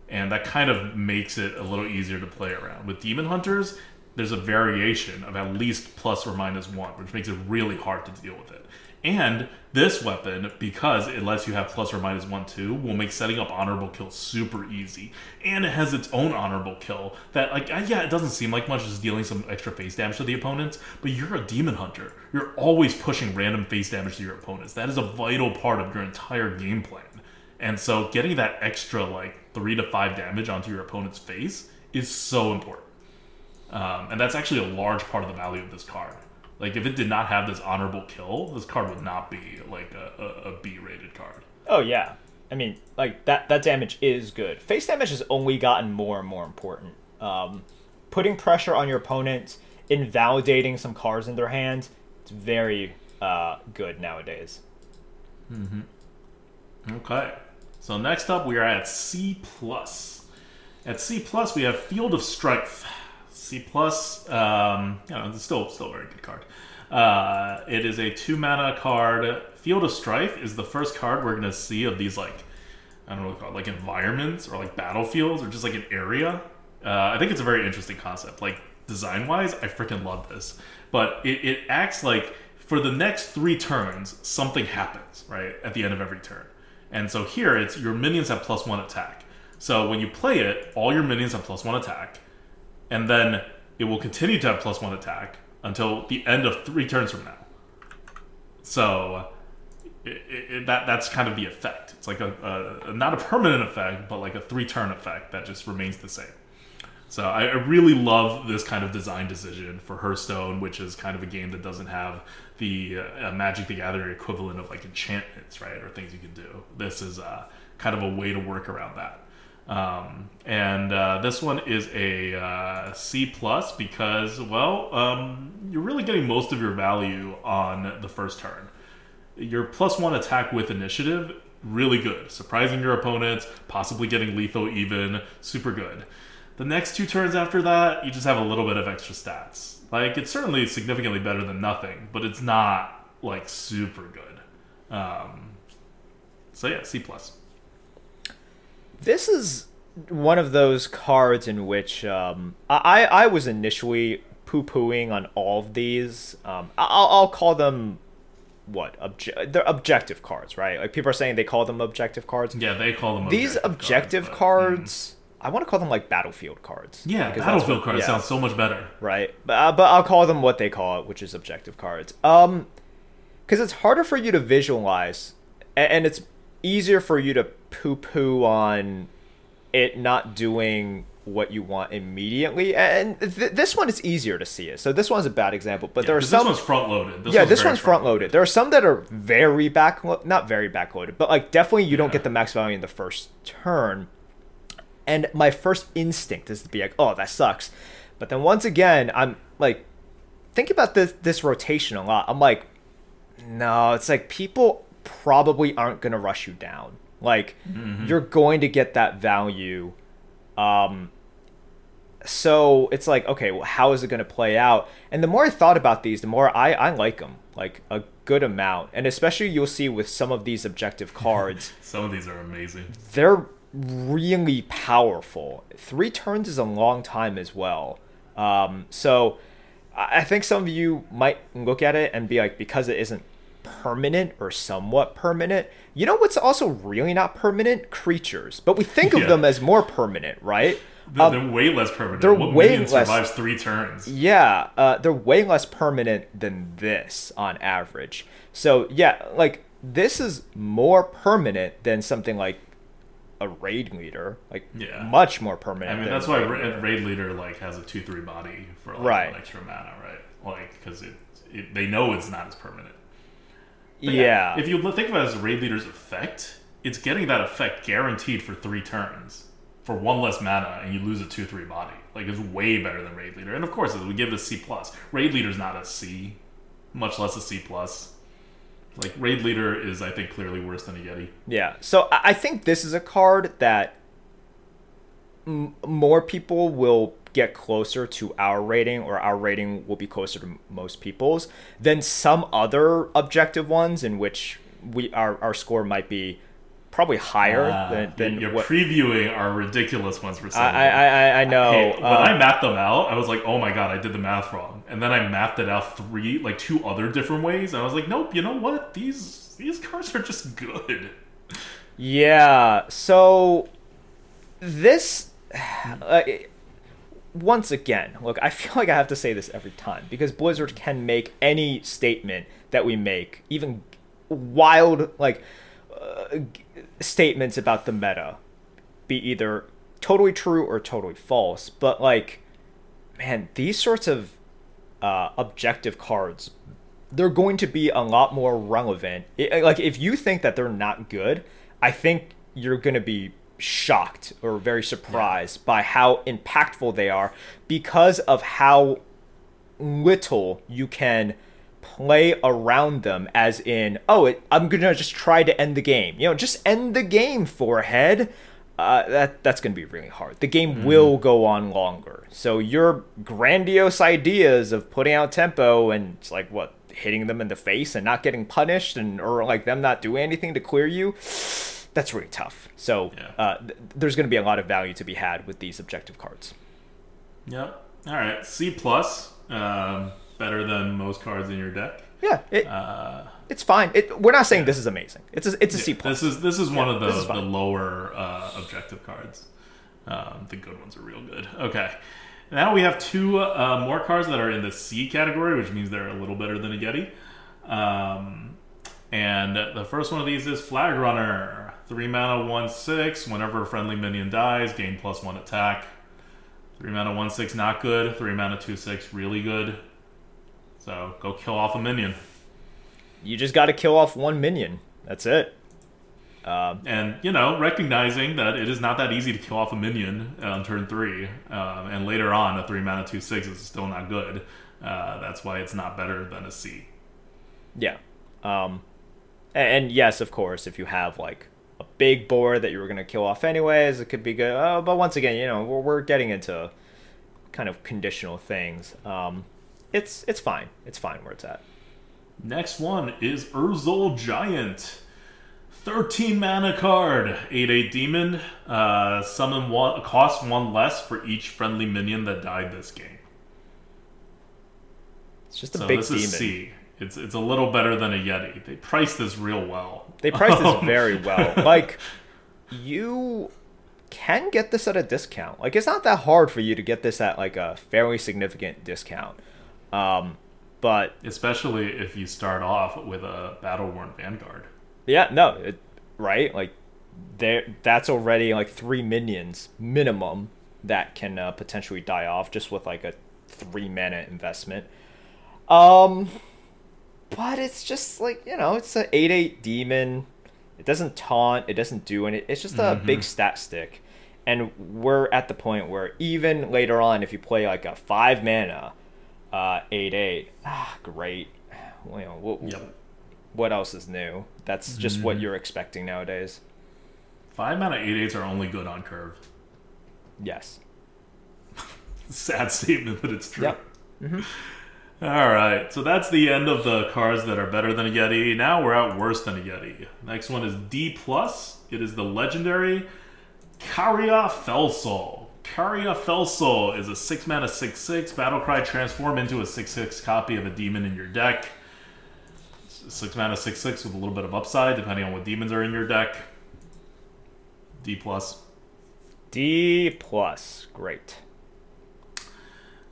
and that kind of makes it a little easier to play around. With demon hunters, there's a variation of at least plus or minus one, which makes it really hard to deal with it. And this weapon, because it lets you have plus or minus one two, will make setting up honorable kill super easy. And it has its own honorable kill that, like, yeah, it doesn't seem like much, just dealing some extra face damage to the opponents. But you're a demon hunter. You're always pushing random face damage to your opponents. That is a vital part of your entire game plan. And so, getting that extra like three to five damage onto your opponent's face is so important. Um, and that's actually a large part of the value of this card. Like, if it did not have this honorable kill, this card would not be like a, a, a B rated card. Oh yeah. I mean, like that that damage is good. Face damage has only gotten more and more important. Um, putting pressure on your opponent, invalidating some cards in their hand, it's very uh, good nowadays. Okay. So next up, we are at C plus. At C plus, we have Field of Strife. C plus, um, you know, it's still still a very good card. Uh, it is a two mana card. Field of Strife is the first card we're gonna see of these like I don't know what called, like environments or like battlefields or just like an area. Uh, I think it's a very interesting concept. Like design wise, I freaking love this. But it, it acts like for the next three turns, something happens, right? At the end of every turn. And so here it's your minions have plus one attack. So when you play it, all your minions have plus one attack. And then it will continue to have plus one attack until the end of three turns from now. So it, it, that that's kind of the effect. It's like a, a not a permanent effect, but like a three turn effect that just remains the same. So I, I really love this kind of design decision for Hearthstone, which is kind of a game that doesn't have the uh, Magic the Gathering equivalent of like enchantments, right, or things you can do. This is uh, kind of a way to work around that. Um, and uh, this one is a uh, C plus because, well, um, you're really getting most of your value on the first turn. Your plus one attack with initiative really good. Surprising your opponents possibly getting lethal even super good. The next two turns after that you just have a little bit of extra stats. Like it's certainly significantly better than nothing but it's not like super good. Um, so yeah c plus This is one of those cards in which um, I I was initially poo pooing on all of these. Um, I'll I'll call them what obje- they're objective cards, right? Like people are saying they call them objective cards. yeah they call them objective These objective cards, but, mm. I want to call them like battlefield cards. yeah because battlefield what- cards yeah, sounds so much better right. But uh, but I'll call them what they call it, which is objective cards. Um, because it's harder for you to visualize, a- and it's easier for you to poo poo on it not doing what you want immediately. And th- this one is easier to see it. So this one's a bad example, but there are some. this one's front loaded yeah, this one's front loaded. There are some that are very back, not very back loaded, but like definitely you don't get the max value in the first turn. And my first instinct is to be like, oh, that sucks. But then once again, I'm like, think about this this rotation a lot. I'm like, no, it's like people probably aren't gonna rush you down. Like you're going to get that value. Um, so it's like, okay, well, how is it going to play out? And the more I thought about these, the more I, I like them, like a good amount. And especially you'll see with some of these objective [laughs] cards, some of these are amazing they're really powerful. Three turns is a long time as well. Um, so I think some of you might look at it and be like, because it isn't permanent or somewhat permanent. You know what's also really not permanent? Creatures. But we think of Yeah. them as more permanent, right? They're, Um, they're way less permanent. they're what way less- survives three turns? Yeah, uh, they're way less permanent than this on average. So yeah, like this is more permanent than something like a raid leader, like Yeah. much more permanent. I mean, that's why raid leader. Raid Leader like has a two three body for like Right. extra mana, right? Like because it, it they know it's not as permanent. But yeah, If you think of it as a Raid Leader's effect, it's getting that effect guaranteed for three turns for one less mana, and you lose a two three body. Like it's way better than Raid Leader. And of course, we give it a C plus. Raid Leader's not a C, much less a C plus. Like Raid Leader is, I think, clearly worse than a Yeti. Yeah. So I think this is a card that m- more people will get closer to our rating, or our rating will be closer to most people's than some other objective ones in which we our, our score might be probably higher Ah, than, than you're what. previewing our ridiculous ones for some. I, I, I, I know. Hey, when um, I mapped them out, I was like, "Oh my god, I did the math wrong." And then I mapped it out three, like two other different ways. And I was like, "Nope, you know what? These these cards are just good." Yeah. So this [sighs] uh, once again, look, I [laughs] feel like I have to say this every time because Blizzard can make any statement that we make, even wild like uh, statements about the meta, be either totally true or totally false. But like, man, these sorts of uh, objective cards they're going to be a lot more relevant. It- like if you think that they're not good, I think you're going to be shocked or very surprised by how impactful they are because of how little you can play around them as in oh it, i'm gonna just try to end the game. You know just end the game forehead. Uh, that that's gonna be really hard. The game will go on longer. So your grandiose ideas of putting out tempo and it's like what hitting them in the face and not getting punished and or like them not doing anything to clear you that's really tough so Yeah. uh, th- there's gonna be a lot of value to be had with these objective cards Yep. All right, C plus, um, better than most cards in your deck. yeah it, Uh, it's fine it, we're not saying this is amazing it's a, it's a C plus This is this is one of the, the lower uh, objective cards. Um, the good ones are real good. Okay. Now we have two uh, more cards that are in the C category, which means they're a little better than a Yeti. Um, and the first one of these is Flag Runner. Three mana, one six. Whenever a friendly minion dies, gain plus one attack. Three mana, one six, not good. Three mana, two six, really good. So go kill off a minion. you just got to kill off one minion. That's it. Um, And you know, recognizing that it is not that easy to kill off a minion on turn three, um, and later on a three mana two six is still not good. Uh, that's why it's not better than a C. yeah. Um, a- and, yes, of course, if you have like big board that you were gonna kill off anyways, it could be good. Uh, but once again, you know, we're, we're getting into kind of conditional things. Um, it's it's fine. It's fine where it's at. Next one is Urzul Giant. 13 mana card, 8 8 demon. Uh, summon one, cost one less for each friendly minion that died this game. It's just a So big this demon. is C. It's, it's a little better than a Yeti. They priced this real well. They priced this [laughs] Um, very well. Like you can get this at a discount. Like it's not that hard for you to get this at like a fairly significant discount. Um, but Especially if you start off with a battle worn Vanguard. yeah, no, it, right? Like there, that's already like three minions minimum that can uh, potentially die off just with like a three mana investment. Um, but it's just like you know, it's an eight eight demon. It doesn't taunt. It doesn't do any. It's just a big stat stick, and we're at the point where even later on, if you play like a five mana, uh, eight eight, ah, great. Well, you know, what, Yep. what else is new? That's just what you're expecting nowadays. Five mana eight eights are only good on curve. Yes. [laughs] Sad statement, but it's true. Yep. [laughs] All right, so that's the end of the cards that are better than a Yeti. Now we're at worse than a Yeti. Next one is D plus. It is the legendary Caria Felsoul. Lucaria Felsoul is a 6 mana 6 6. Battlecry transform into a 6 6 copy of a demon in your deck. 6 mana 6 6 with a little bit of upside depending on what demons are in your deck. D. plus. D plus. Great.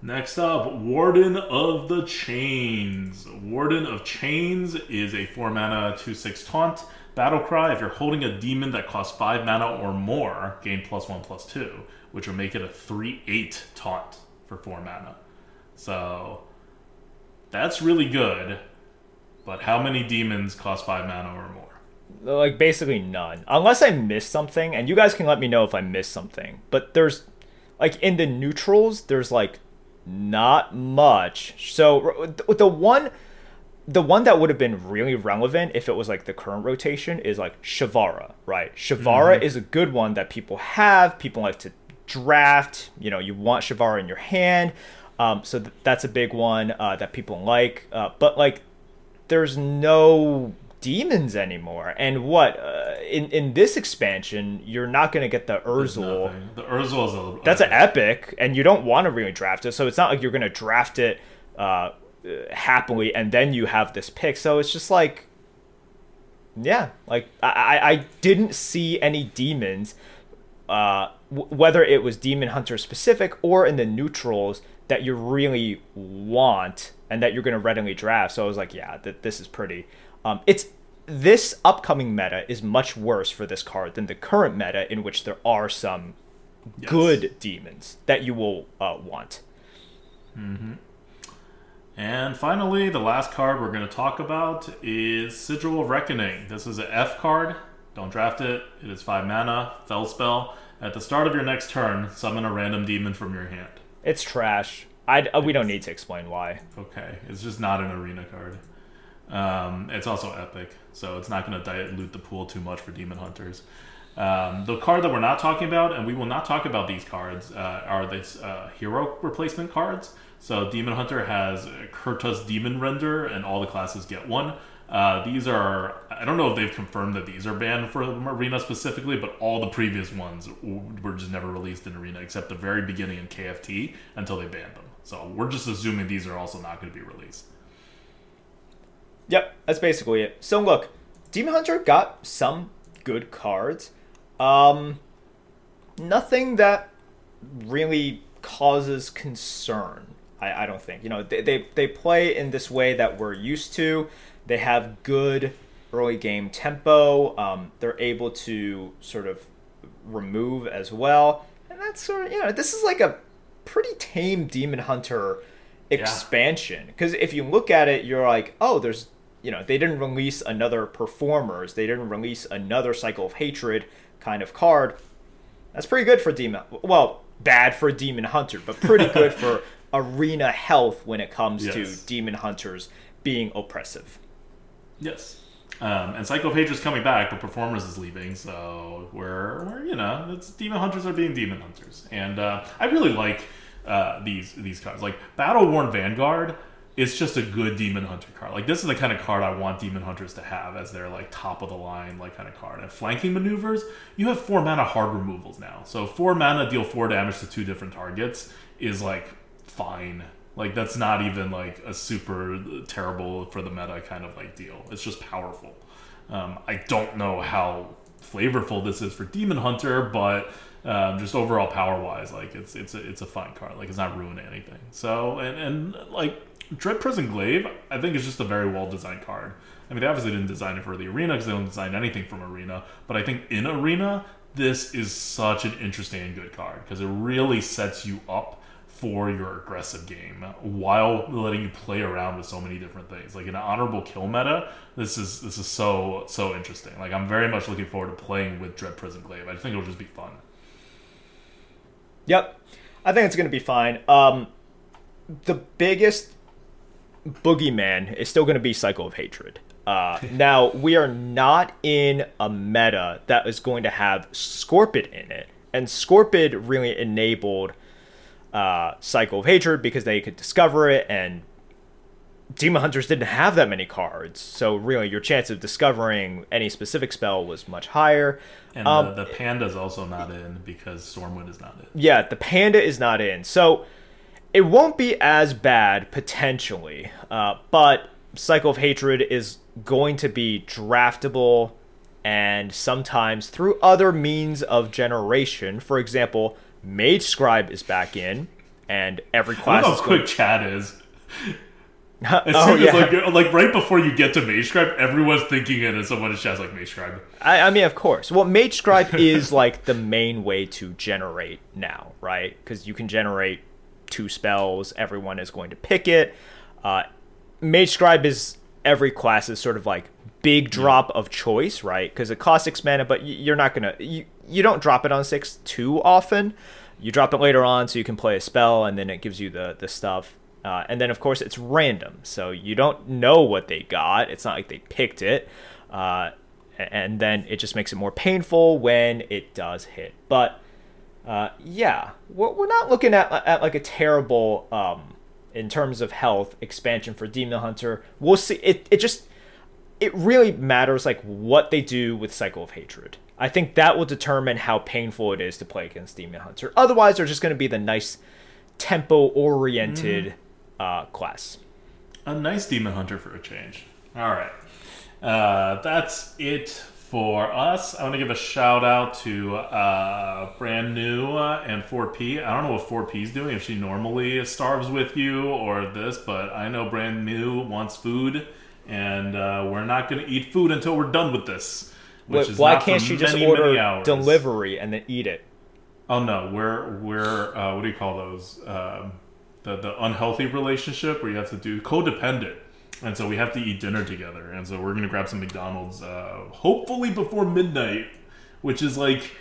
Next up, Warden of the Chains. Warden of Chains is a 4 mana 2 6 taunt. Battle Cry, if you're holding a demon that costs 5 mana or more, gain plus 1 plus 2, which will make it a 3 8 taunt for 4 mana. So, that's really good, but how many demons cost 5 mana or more? Like, basically none. Unless I missed something, and you guys can let me know if I missed something. But there's, like, in the neutrals, there's, like, not much. So, the one the one that would have been really relevant if it was like the current rotation is like Shavara, right? Shavara mm-hmm. is a good one that people have. People like to draft. You know, you want Shavara in your hand. Um, so th- that's a big one uh, that people like. Uh, but like, there's no demons anymore. And what uh, in in this expansion, you're not going to get the Urzul. The Urzul is a that's an epic, and you don't want to really draft it. So it's not like you're going to draft it uh, happily, and then you have this pick. So it's just like, yeah, like I I didn't see any demons, uh, w- whether it was Demon Hunter specific or in the neutrals that you really want and that you're going to readily draft. So I was like, yeah, that this is pretty. Um, it's this upcoming meta is much worse for this card than the current meta, in which there are some yes. good demons that you will uh, want. Mm-hmm. And finally, the last card we're going to talk about is Sigil of Reckoning. This is an F card. Don't draft it. It is 5 mana, Fel Spell. At the start of your next turn, summon a random demon from your hand. It's trash. I, uh, we don't need to explain why. Okay, it's just not an arena card. Um, it's also epic, so it's not going to dilute the pool too much for demon hunters. Um, the card that we're not talking about, and we will not talk about these cards, uh, are these uh, hero replacement cards. So Demon Hunter has Kurtrus Demon Render, and all the classes get one. Uh, these are I don't know if they've confirmed that these are banned for Arena specifically, but all the previous ones were just never released in Arena except the very beginning in KFT until they banned them. So we're just assuming these are also not going to be released. Yep, that's basically it. So look, Demon Hunter got some good cards. Um, nothing that really causes concern. I, I don't think. You know, they, they, they play in this way that we're used to. They have good early game tempo. Um, they're able to sort of remove as well. And that's sort of, you know, this is like a pretty tame Demon Hunter expansion. Because yeah. if you look at it, you're like, oh, there's, you know, they didn't release another Performers. They didn't release another Cycle of Hatred kind of card. That's pretty good for Demon. Well, bad for Demon Hunter, but pretty good for [laughs] arena health when it comes yes. to demon hunters being oppressive. Yes. Um, and Cycle of is coming back, but Performers is leaving, so we're, we're you know, it's demon hunters are being demon hunters, and uh, I really like uh, these these cards. Like Battle Worn Vanguard is just a good demon hunter card. Like this is the kind of card I want demon hunters to have as their like top of the line like kind of card. And flanking maneuvers, you have four mana hard removals now, so four mana deal four damage to two different targets is like fine. Like that's not even like a super terrible for the meta kind of like deal. It's just powerful. Um, I don't know how flavorful this is for Demon Hunter, but um, just overall power wise, like it's it's a, it's a fine card. Like it's not ruining anything. So and and like Dread Prison Glaive, I think is just a very well designed card. I mean, they obviously didn't design it for the arena because they don't design anything from arena. But I think in arena, this is such an interesting and good card because it really sets you up for your aggressive game while letting you play around with so many different things. Like an honorable kill meta, this is this is so so interesting. Like I'm very much looking forward to playing with Dread Prison Glaive. I think it'll just be fun. Yep, I think it's gonna be fine. Um, the biggest boogeyman is still gonna be Cycle of Hatred. Uh, [laughs] now we are not in a meta that is going to have Scorpid in it, and Scorpid really enabled uh, cycle of hatred because they could discover it and Demon Hunters didn't have that many cards, so really your chance of discovering any specific spell was much higher. And Um, the, the panda's also not in because Stormwind is not in. Yeah, the panda is not in, so it won't be as bad potentially. Uh, but Cycle of Hatred is going to be draftable, and sometimes through other means of generation. For example, Mage Scribe is back in, and every Look class how is going. quick chat is. [laughs] As oh soon as yeah, like like right before you get to Mage Scribe, everyone's thinking it, and someone in chat's like Mage Scribe. I, I mean, of course. Well, Mage Scribe [laughs] is like the main way to generate now, right? Because you can generate two spells. Everyone is going to pick it. Uh, Mage Scribe is every class is sort of like big drop of choice, right? Because it costs six mana, but you're not gonna you you don't drop it on six too often. You drop it later on so you can play a spell, and then it gives you the the stuff. Uh, and then of course it's random, so you don't know what they got. It's not like they picked it. Uh, and then it just makes it more painful when it does hit. But uh, yeah, we're, we're not looking at, at like a terrible um, in terms of health expansion for Demon Hunter. We'll see. It it just it really matters like what they do with Cycle of Hatred. I think that will determine how painful it is to play against Demon Hunter. Otherwise, they're just going to be the nice tempo oriented uh, class. A nice demon hunter for a change. All right, uh, that's it for us. I want to give a shout out to uh, brand new uh, and 4P. I don't know what 4P is doing if she normally starves with you or this, but I know brand new wants food, and uh, we're not going to eat food until we're done with this. Which Wait, is why can't she just many, order many hours. delivery and then eat it? Oh no, we're we're uh, what do you call those? Um, the the unhealthy relationship where you have to do codependent, and so we have to eat dinner together, and so we're gonna grab some McDonald's, uh, hopefully before midnight, which is like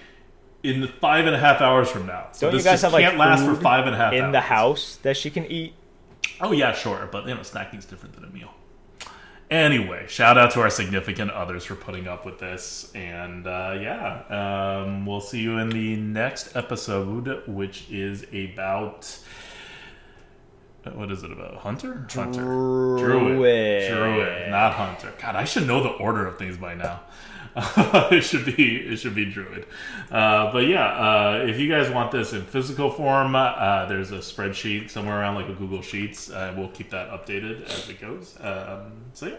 in five and a half hours from now. So Don't you guys have like can't last for five and a half in hours. the house that she can eat? Oh yeah, sure, but you know, snacking's different than a meal. Anyway, shout out to our significant others for putting up with this, and uh, yeah, um, we'll see you in the next episode, which is about what is it about? Hunter, Hunter, Druid. Druid, not Hunter. God, I should know the order of things by now. [laughs] it should be it should be Druid, uh, but yeah, uh, if you guys want this in physical form, uh, there's a spreadsheet somewhere around like a Google Sheets. Uh, we'll keep that updated as it goes. Um, so yeah,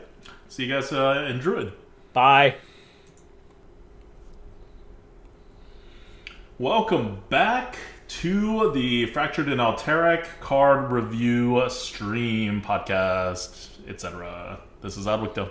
see you guys uh, in Druid. Bye. Welcome back to the Fractured and Alterac card review stream podcast, etc. This is Adwicto.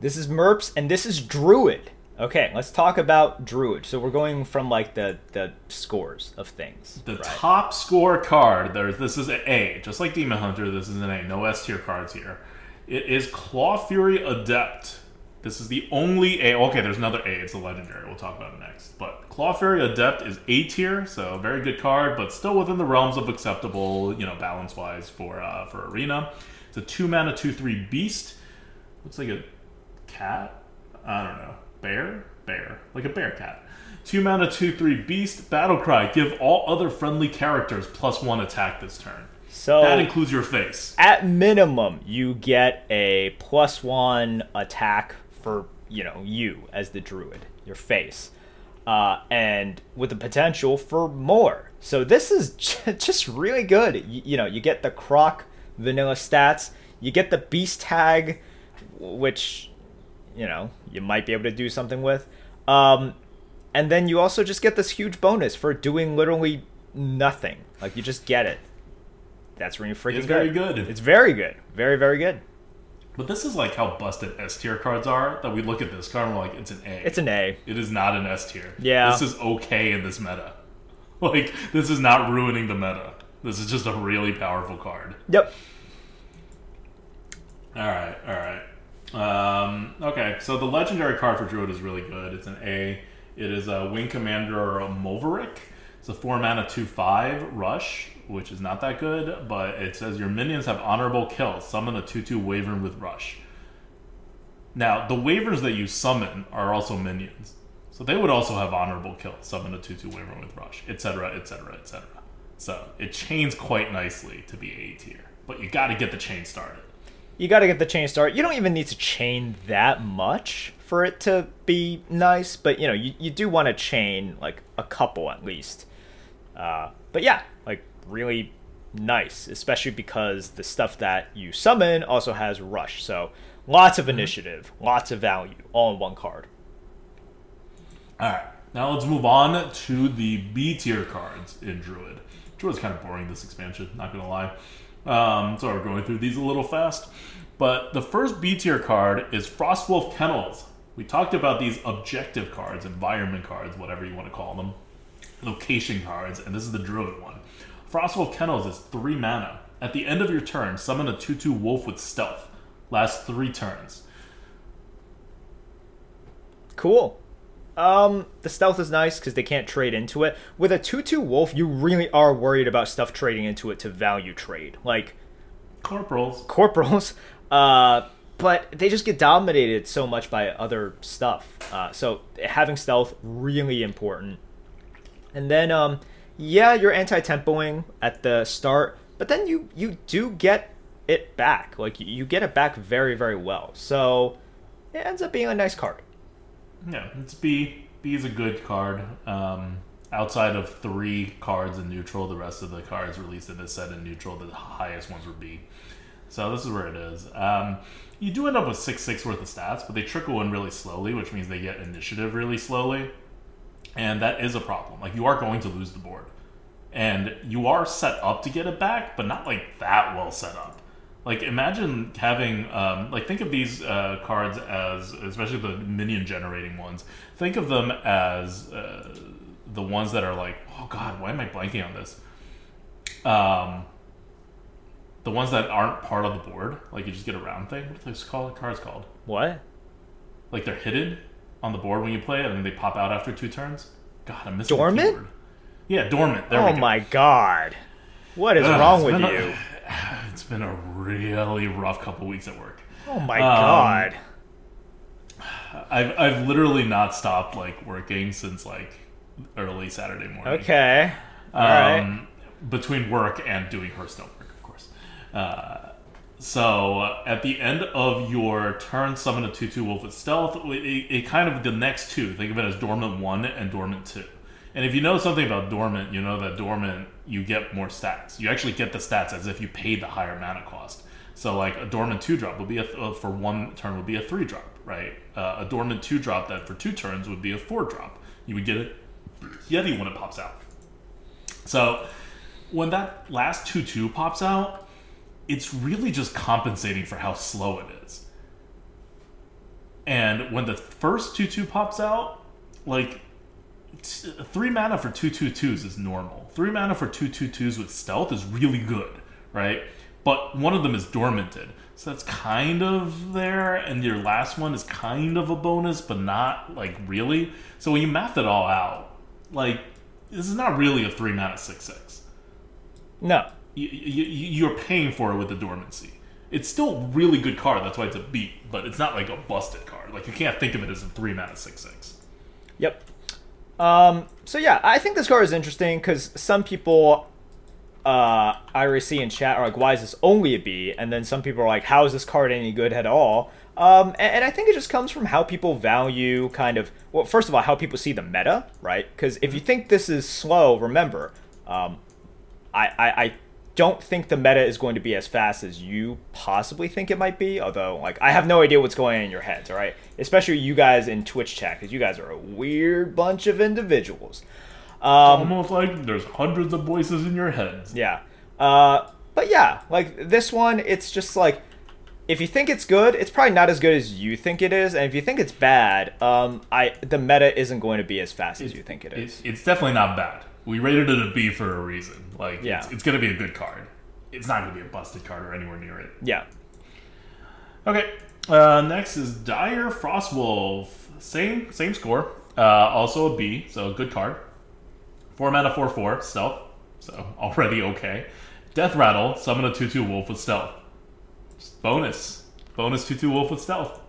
This is Merps and this is Druid. Okay, let's talk about Druid. So we're going from like the the scores of things. The right? top score card, there's this is an A, just like Demon Hunter, this is an A, no S tier cards here. It is Claw Fury Adept. This is the only A. Okay, there's another A, it's a legendary. We'll talk about it next. But Claw Fury Adept is A tier, so very good card, but still within the realms of acceptable, you know, balance wise for uh, for Arena. It's a two mana, two three beast. Looks like a cat. I don't know. Bear? Bear. Like a bear cat. Two mana, two, three beast, battle cry. Give all other friendly characters plus one attack this turn. So That includes your face. at minimum, you get a plus one attack for you know you as the druid, your face, uh, and with the potential for more. So this is [laughs] just really good. You, you know, you get the croc vanilla stats, you get the beast tag, which you know you might be able to do something with, um, and then you also just get this huge bonus for doing literally nothing. Like you just get it. That's really freaking It's good. very good. It's very good. Very, very good. But this is like how busted S tier cards are. That we look at this card and we're like, it's an A. It's an A. It is not an S tier. Yeah. This is okay in this meta. [laughs] Like, this is not ruining the meta. This is just a really powerful card. Yep. All right, all right. Um, okay, so the legendary card for Druid is really good. It's an A. It is a Wing Commander or a Mulverick. It's a four mana two five rush, which is not that good, but it says your minions have honorable kills. Summon a two two Wyvern with rush. Now the Wyverns that you summon are also minions, so they would also have honorable kills. Summon a two two Wyvern with rush, etc., etc., etc. So it chains quite nicely to be A tier, but you got to get the chain started. you got to get the chain start. You don't even need to chain that much for it to be nice, but you know, you, you do want to chain like a couple at least. Uh, but yeah, like really nice, especially because the stuff that you summon also has rush. So lots of initiative, lots of value, all in one card. All right, now let's move on to the B tier cards in Druid. Druid's kind of boring this expansion, not gonna lie. Um, so we're going through these a little fast. But the first B tier card is Frostwolf Kennels. We talked about these objective cards, environment cards, whatever you want to call them, location cards, and this is the Druid one. Frostwolf Kennels is three mana. At the end of your turn, summon a 2 2 wolf with stealth. Last three turns. Cool. Um, the stealth is nice because they can't trade into it. With a 2 2 wolf, you really are worried about stuff trading into it to value trade. Like, Corporals. corporals. [laughs] Uh, but they just get dominated so much by other stuff. Uh, so having stealth really important. And then, um, yeah, you're anti-tempoing at the start, but then you you do get it back. Like you get it back very very well. So it ends up being a nice card. Yeah, it's B. B is a good card. Um, outside of three cards in neutral, the rest of the cards released in this set in neutral, the highest ones were B. So this is where it is. Um, you do end up with six six worth of stats, but they trickle in really slowly, which means they get initiative really slowly, and that is a problem. Like you are going to lose the board, and you are set up to get it back, but not like that well set up. Like imagine having um, like think of these uh, cards as especially the minion generating ones. Think of them as uh, the ones that are like oh god why am I blanking on this? Um, the ones that aren't part of the board, like you just get a round thing. What are those called? Cards called? What? Like they're hidden on the board when you play it, and they pop out after two turns. God, I'm missing. the Dormant? keyword. Yeah, dormant. There oh we go. my god. What is Ugh, wrong with a- you? [sighs] it's been a really rough couple weeks at work. Oh my um, god. I've I've literally not stopped like working since like early Saturday morning. Okay. All right. um, Between work and doing Hearthstone work, of course. Uh, so uh, at the end of your turn, summon a two-two wolf with stealth. It, it kind of the next two. Think of it as dormant one and dormant two. And if you know something about dormant, you know that dormant you get more stats. You actually get the stats as if you paid the higher mana cost. So like a dormant two drop would be a uh, for one turn would be a three drop, right? Uh, a dormant two drop that for two turns would be a four drop. You would get it Yeti when it pops out. So when that last two two pops out, it's really just compensating for how slow it is. And when the first two two pops out, like t- three mana for two two twos is normal. Three mana for two two twos with stealth is really good, right? But one of them is dormanted, so that's kind of there. And your last one is kind of a bonus, but not like really. So when you math it all out, like this is not really a three mana six six. no. You, you, you're paying for it with the dormancy. It's still a really good card. That's why it's a beat, but it's not like a busted card. Like you can't think of it as a three mana six six. Yep. Um, so yeah, I think this card is interesting because some people uh, I see in chat are like, "Why is this only a B?" And then some people are like, "How is this card any good at all?" Um, and, and I think it just comes from how people value kind of well, first of all, how people see the meta, right? Because if you think this is slow, remember, um, I, I, I don't think the meta is going to be as fast as you possibly think it might be. Although, like, I have no idea what's going on in your heads. All right, especially you guys in Twitch chat because you guys are a weird bunch of individuals. Um, Almost like there's hundreds of voices in your heads. yeah. Uh, but yeah, like this one, it's just like if you think it's good, it's probably not as good as you think it is, and if you think it's bad, um, I the meta isn't going to be as fast as you think it is. It's, it's definitely not bad. We rated it a B for a reason. Like, Yeah. it's, it's going to be a good card. It's not going to be a busted card or anywhere near it. yeah. Okay. Uh, next is Dire Frostwolf. Same same score. Uh, also a B, so a good card. Four mana, four four stealth. So [laughs] already okay. Death Rattle. Summon a two two wolf with stealth. Bonus. Bonus two two wolf with stealth.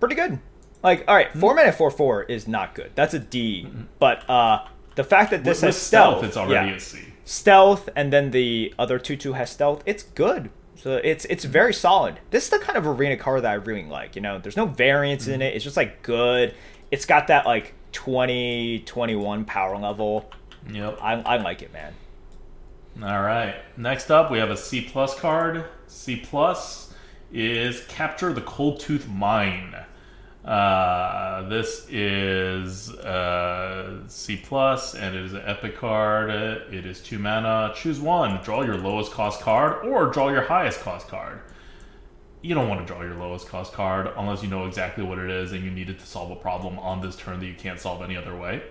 pretty good. Like, all right, four mana four four is not good. That's a D. But uh, the fact that this With, with has stealth, stealth, it's already yeah. a C. stealth, and then the other two two has stealth. It's good. So it's it's very solid. This is the kind of arena card that I really like. You know, there's no variance in mm-hmm. it. It's just like good. It's got that like 20, 21 power level. Yep. I, I like it, man. All right. Next up, we have a C plus card. C plus is Capture the Cold Tooth Mine. Uh, this is uh, C plus, and it is an epic card. It is two mana. Choose one. Draw your lowest cost card, or draw your highest cost card. You don't want to draw your lowest cost card unless you know exactly what it is and you need it to solve a problem on this turn that you can't solve any other way.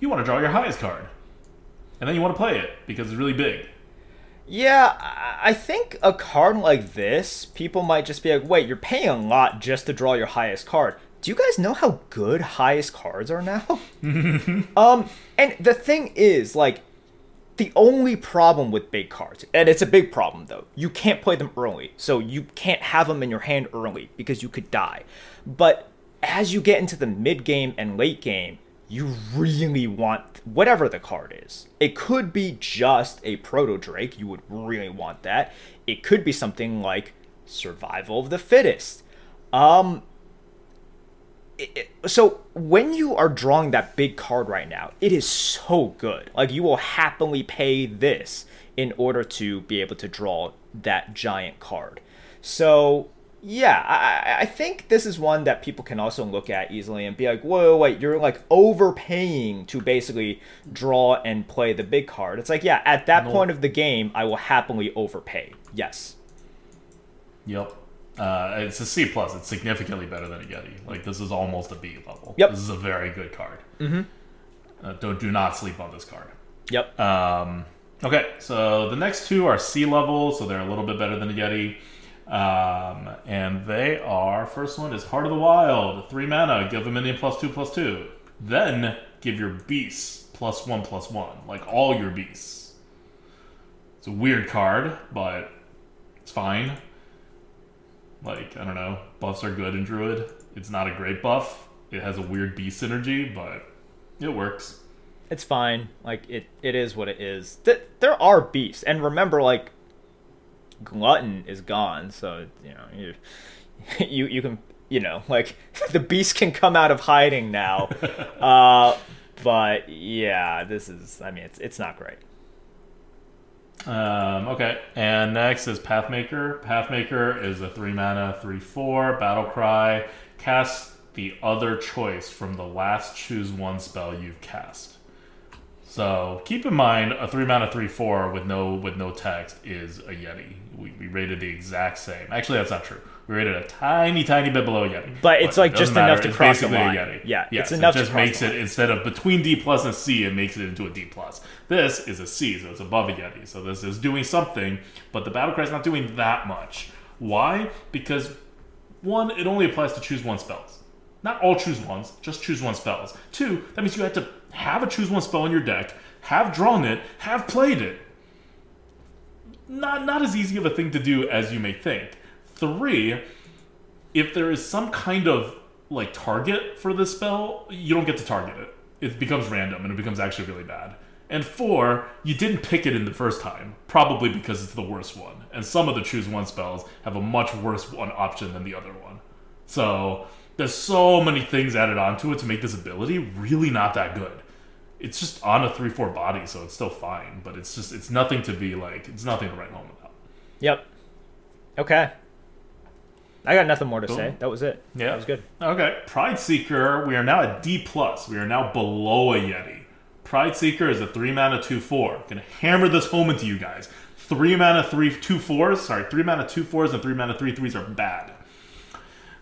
You want to draw your highest card, and then you want to play it because it's really big. Yeah, I I think a card like this, people might just be like, wait, you're paying a lot just to draw your highest card. Do you guys know how good highest cards are now? [laughs] um, and the thing is, like, the only problem with big cards, and it's a big problem though, you can't play them early. So you can't have them in your hand early because you could die. But as you get into the mid game and late game, you really want whatever the card is. It could be just a proto Drake, you would really want that. It could be something like Survival of the Fittest. Um, so when you are drawing that big card right now, it is so good. Like you will happily pay this in order to be able to draw that giant card. So yeah, I, I- think this is one that people can also look at easily and be like, whoa, wait, you're like overpaying to basically draw and play the big card. It's like, yeah, at that No. point of the game, I will happily overpay. Yes. Yep. Uh, it's a C plus. It's significantly better than a Yeti. Like this is almost a B level. Yep. This is a very good card. Mm-hmm. Uh, don't do not sleep on this card. Yep. Um, okay, so the next two are C level, so they're a little bit better than a Yeti. Um, and they are first one is Heart of the Wild, three mana, give a minion plus two plus two. Then give your beasts plus one plus one, like all your beasts. It's a weird card, but it's fine. Like, I don't know, buffs are good in Druid. It's not a great buff. It has a weird beast synergy, but it works. it's fine. Like it, it is what it is. Th- there are beasts, and remember, like glutton is gone, so you know you, [laughs] you you can you know like [laughs] the beast can come out of hiding now. [laughs] uh, but yeah, this is. I mean, it's it's not great. Um, okay, and next is Pathmaker. Pathmaker is a three mana, three four battle cry. Cast the other choice from the last choose one spell you've cast. So keep in mind, a three mana, three four with no with no text is a Yeti. We, we rated the exact same. Actually, that's not true. We rated a tiny, tiny bit below Yeti. But it's, like, just enough to It's cross the basically a line. Yeti. Yeah, it's enough It to just makes it instead of between D plus and C, it makes it into a D plus. This is a C, so it's above a Yeti. So this is doing something, but the battle cry is not doing that much. Why? Because one, it only applies to choose one spells. Not all choose ones, just choose one spells. Two, that means you had to have a choose one spell in your deck, have drawn it, have played it. Not not as easy of a thing to do as you may think. Three, if there is some kind of like target for this spell, you don't get to target it. It becomes random and it becomes actually really bad. And four, you didn't pick it in the first time, probably because it's the worst one. And some of the choose one spells have a much worse one option than the other one. So there's so many things added onto it to make this ability really not that good. It's just on a three four body, so it's still fine. But it's just it's nothing to be like it's nothing to write home about. Yep. Okay. I got nothing more to Cool. say. That was it. Yeah. That was good. Okay, Pride Seeker. We are now at D plus. We are now below a Yeti. Pride Seeker is a three mana two four. Gonna hammer this home into you guys. Three mana three two fours. Sorry, three mana two fours and three mana three threes are bad.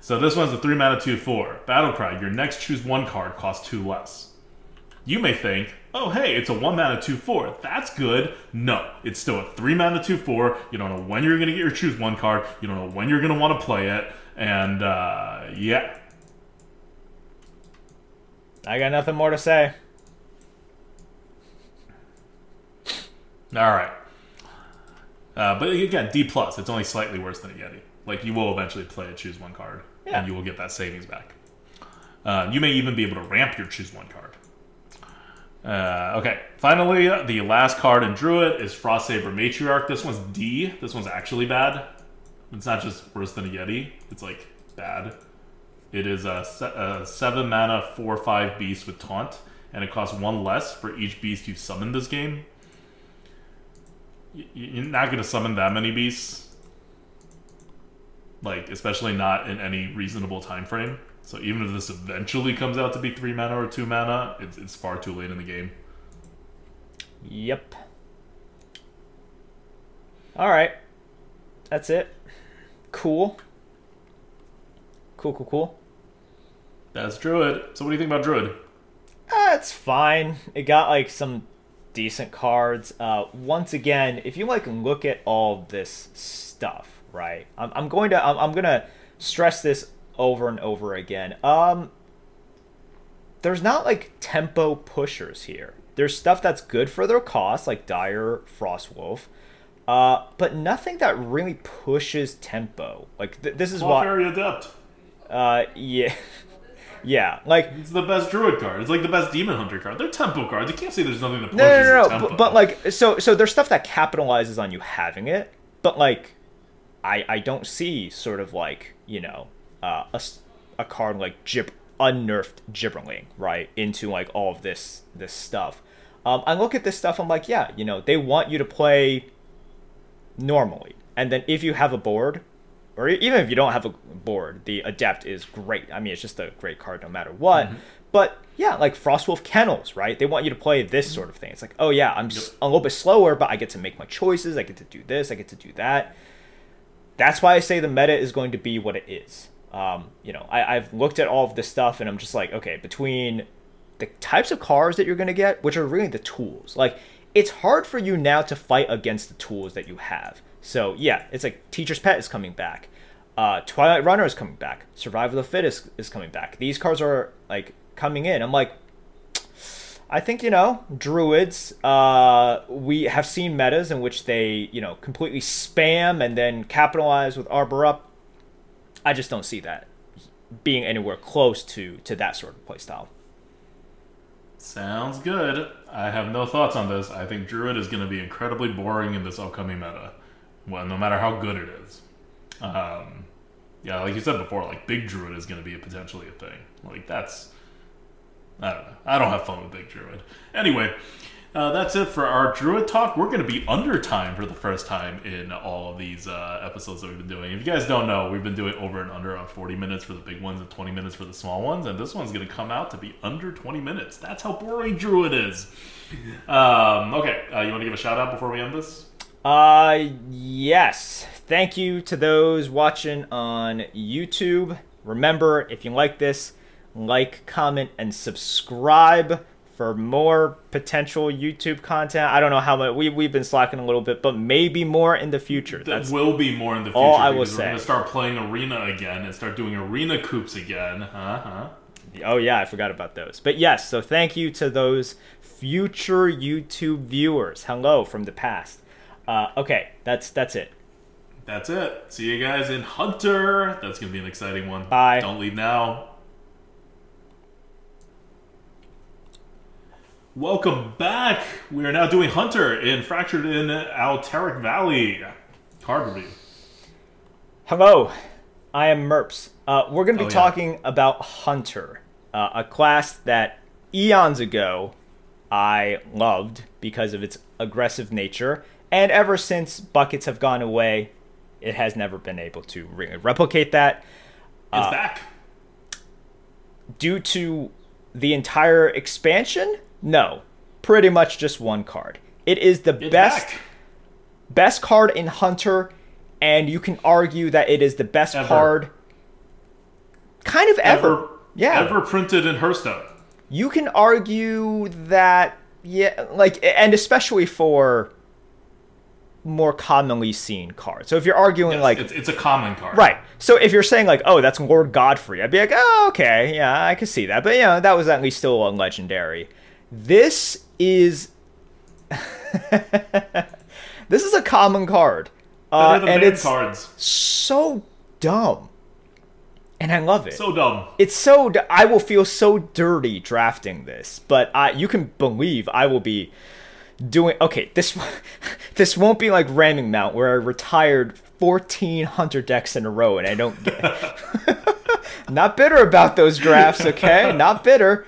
So this one's a three mana two four. Battle Cry. Your next choose one card costs two less. You may think, oh hey, it's a one mana two four. That's good. No, it's still a three mana two four. You don't know when you're gonna get your choose one card. You don't know when you're gonna want to play it. And uh, yeah, I got nothing more to say. All right. Uh, but again, D plus. It's only slightly worse than a Yeti. Like you will eventually play a choose one card, Yeah. and you will get that savings back. Uh, you may even be able to ramp your choose one card. Uh, okay. Finally, the last card in Druid is Frost Saber Matriarch. This one's D. This one's actually bad. It's not just worse than a Yeti. It's like bad. It is a, a seven mana four five beast with taunt, and it costs one less for each beast you summon this game. You're not gonna summon that many beasts, like especially not in any reasonable time frame. So even if this eventually comes out to be three mana or two mana, it's, it's far too late in the game. Yep. All right. That's it. Cool. Cool, cool, cool. That's Druid. So what do you think about Druid? Uh, it's fine. It got like some decent cards. Uh, once again, if you like look at all this stuff, right? I'm, I'm going to I'm, I'm gonna stress this over and over again. Um, there's not like tempo pushers here. There's stuff that's good for their cost, like Dire Frostwolf, uh, but nothing that really pushes tempo. Like th- this is why, Fairy Adept. uh, yeah, [laughs] yeah, like It's the best Druid card. It's like the best Demon Hunter card. They're tempo cards. You can't say there's nothing that pushes no, no, no, no. tempo. But, but like, so, so there's stuff that capitalizes on you having it, but like, I, I don't see sort of like you know, uh, a, a card like Gib unnerfed Gibberling right into like all of this this stuff. Um, I look at this stuff. I'm like, yeah, you know, they want you to play normally, and then if you have a board, or even if you don't have a board, the adept is great. I mean, it's just a great card no matter what. But yeah, like Frostwolf Kennels, right? They want you to play this sort of thing. It's like, oh yeah, I'm a little bit slower, but I get to make my choices. I get to do this. I get to do that. That's why I say the meta is going to be what it is. Um, you know, I, I've looked at all of this stuff, and I'm just like, okay, between the types of cars that you're going to get, which are really the tools. Like, it's hard for you now to fight against the tools that you have. So, yeah, it's like Teacher's Pet is coming back. Uh, Twilight Runner is coming back. Survival of the Fittest is coming back. These cars are, like, coming in. I'm like, I think, you know, Druids, uh, we have seen metas in which they, you know, completely spam and then capitalize with Arbor Up. I just don't see that being anywhere close to to that sort of playstyle. Sounds good. I have no thoughts on this. I think Druid is going to be incredibly boring in this upcoming meta. Well, no matter how good it is. Um, yeah, like you said before, like Big Druid is going to be potentially a thing. Like that's, I don't know. I don't have fun with Big Druid. Anyway, uh, that's it for our Druid talk. We're going to be under time for the first time in all of these uh, episodes that we've been doing. If you guys don't know, we've been doing over and under on 40 minutes for the big ones and 20 minutes for the small ones, and this one's going to come out to be under 20 minutes. That's how boring Druid is. [laughs] Um, okay, uh, you want to give a shout out before we end this? Uh, yes. Thank you to those watching on YouTube. Remember, if you like this, like, comment, and subscribe for more potential YouTube content. I don't know how much we we've been slacking a little bit, but maybe more in the future. That will be more in the future. all I will We're say. going to start playing Arena again and start doing Arena Coops again. Huh? Huh? Oh yeah, I forgot about those. But yes, so thank you to those future YouTube viewers. Hello from the past. Uh, okay, that's that's it. That's it. See you guys in Hunter. That's going to be an exciting one. Bye. Don't leave now. Welcome back. We are now doing Hunter in Fractured in Alterac Valley. Card review. Hello, I am Merps. Uh, we're going to be Oh, yeah. talking about Hunter, uh, a class that eons ago I loved because of its aggressive nature, and ever since buckets have gone away, it has never been able to really replicate that. It's Uh, back. due to the entire expansion? No, pretty much just one card. It is the It's best back. best card in Hunter, and you can argue that it is the best Ever. card kind of ever. Ever, Yeah. Ever printed in Hearthstone. You can argue that yeah, like and especially for more commonly seen cards. So if you're arguing Yes, like it's, it's a common card. Right. So if you're saying like, oh, that's Lord Godfrey, I'd be like, oh, okay, yeah, I could see that. But you know, that was at least still a legendary. This is [laughs] this is a common card, uh, and it's cards. so dumb, and I love it. So dumb. it's so d- I will feel so dirty drafting this, but I you can believe I will be doing okay. This [laughs] this won't be like ramming mount where I retired 14 hunter decks in a row, and I don't get. [laughs] Not bitter about those drafts, okay? Not bitter.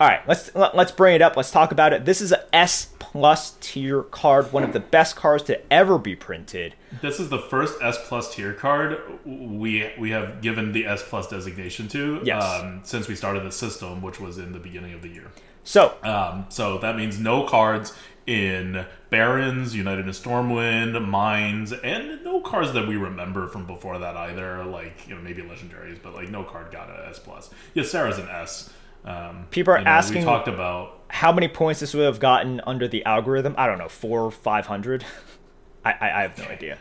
All right, let's let, let's bring it up. Let's talk about it. This is a S plus tier card, one of the best cards to ever be printed. This is the first S plus tier card we we have given the S plus designation to Yes. um, since we started the system, which was in the beginning of the year. So, Um, so that means no cards in Barrens, United in Stormwind, Mines, and no cards that we remember from before that either. Like you know maybe legendaries, but like no card got an S plus. Yeah, Sarah's an S. Um, People are you know, asking- We talked about how many points this would have gotten under the algorithm? I don't know, four five hundred. [laughs] I, I I have no idea.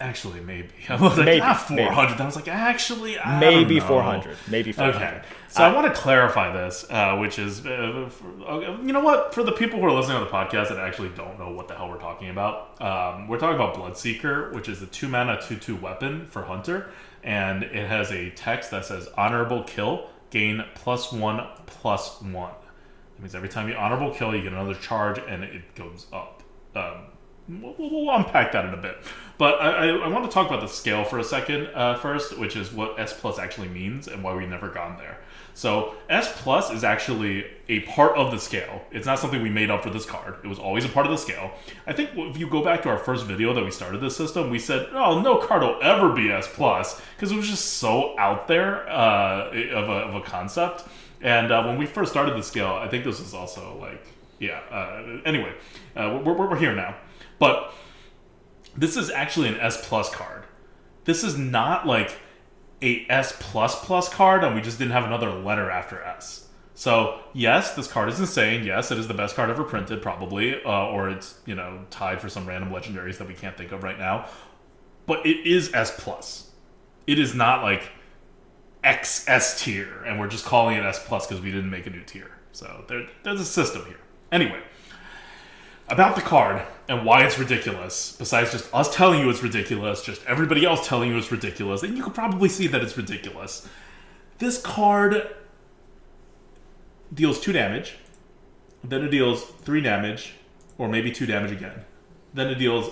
actually maybe. [laughs] I was like Maybe, ah, four hundred. I was like actually I Maybe four hundred. Maybe four hundred. Okay, so I, want to clarify this, uh, which is, uh, for, okay, you know what, for the people who are listening to the podcast that actually don't know what the hell we're talking about, um, we're talking about Bloodseeker, which is a two mana two two weapon for Hunter, and it has a text that says "honorable kill, gain plus one one." That means every time you honorable kill, you get another charge, and it goes up. Um, we'll, we'll unpack that in a bit. But I, I, I want to talk about the scale for a second uh, first, which is what S plus actually means and why we've never gone there. So S plus is actually a part of the scale. It's not something we made up for this card. It was always a part of the scale. I think if you go back to our first video that we started this system, we said, "Oh, no card will ever be S plus," because it was just so out there uh, of, a, of a concept. And uh, when we first started the scale, I think this was also like, yeah. Uh, anyway, uh, we're, we're, we're here now, but this is actually an S plus card. This is not like a S plus plus card, and we just didn't have another letter after S. So yes, this card is insane. Yes, it is the best card ever printed, probably, uh, or it's you know tied for some random legendaries that we can't think of right now. But it is S plus. It is not like X S tier, and we're just calling it S plus because we didn't make a new tier. So there, there's a system here. Anyway, about the card and why it's ridiculous, besides just us telling you it's ridiculous, just everybody else telling you it's ridiculous, and you can probably see that it's ridiculous. This card deals two damage, then it deals three damage, or maybe two damage again. Then it deals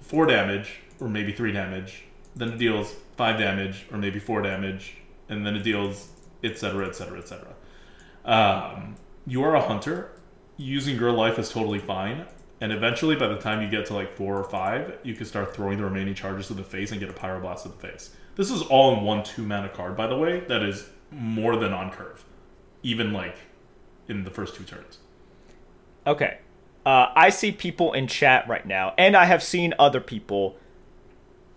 four damage, or maybe three damage. Then it deals five damage, or maybe four damage, and then it deals etc. etc. etc. You are a hunter. Using girl life is totally fine. And eventually, by the time you get to like four or five, you can start throwing the remaining charges to the face and get a pyroblast to the face. This is all in one two mana card, by the way. That is more than on curve, even like in the first two turns. Okay. Uh, I see people in chat right now, and I have seen other people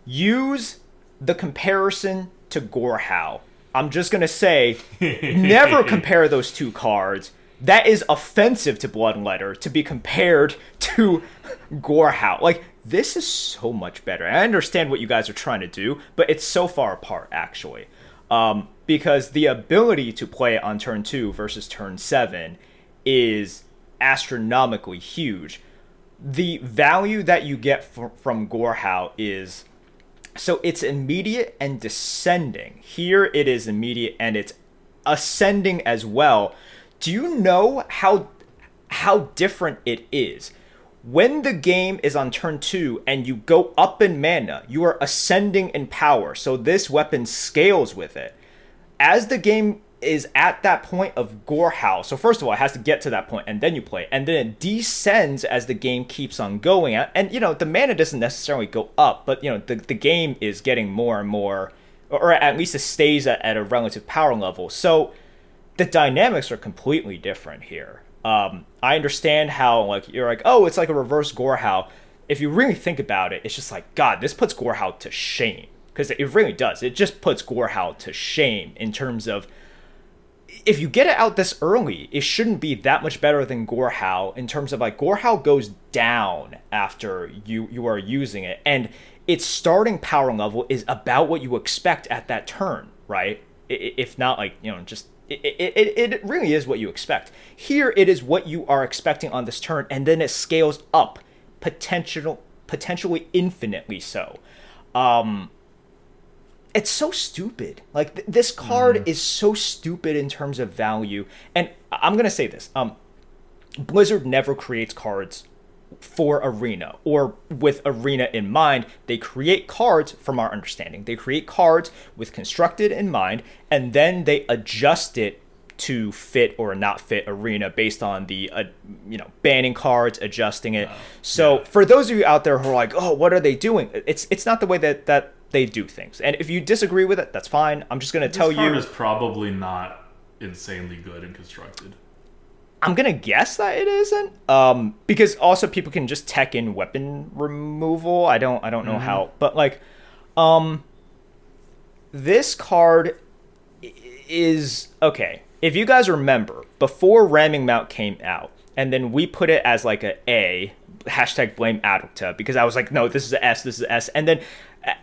use the comparison to Gorehowl. I'm just gonna say, [laughs] never compare those two cards. That is offensive to Bloodletter to be compared to Gorehowl. Like this is so much better. I understand what you guys are trying to do, but it's so far apart actually. Um, because the ability to play on turn two versus turn seven is astronomically huge. The value that you get fr- from Gorehowl is so it's immediate and descending. Here it is immediate and it's ascending as well. Do you know how how different it is? When the game is on turn 2 and you go up in mana, you are ascending in power. So this weapon scales with it. As the game is at that point of gore Gorehowl's, so first of all, it has to get to that point and then you play. And then it descends as the game keeps on going. And, you know, the mana doesn't necessarily go up, but, you know, the, the game is getting more and more, or at least it stays at, at a relative power level. So the dynamics are completely different here. Um, I understand how like you're like, oh, it's like a reverse Gorehowl. If you really think about it, it's just like, God, this puts Gorehowl to shame because it really does. It just puts Gorehowl to shame in terms of if you get it out this early, it shouldn't be that much better than Gorehowl in terms of like Gorehowl goes down after you you are using it, and its starting power level is about what you expect at that turn, right? If not like you know just it, it, it, really is what you expect. Here it is what you are expecting on this turn, and then it scales up, potential potentially infinitely so. Um, it's so stupid. Like th- this card is so stupid in terms of value. And I- I'm gonna say this: um, Blizzard never creates cards for Arena or with Arena in mind. They create cards from our understanding. They create cards with constructed in mind, and then they adjust it to fit or not fit Arena based on the uh, you know banning cards, adjusting it. so yeah. for those of you out there who are like, oh, what are they doing? It's it's not the way that that they do things. And if you disagree with it, that's fine. I'm just gonna tell card you. is probably not insanely good and constructed. I'm gonna guess that it isn't, um, because also people can just tech in weapon removal. I don't, I don't know how, but like, um, this card is okay. If you guys remember, before Ramming Mount came out, and then we put it as like a A hashtag blame Adulta because I was like, no, this is a S, this is a S, and then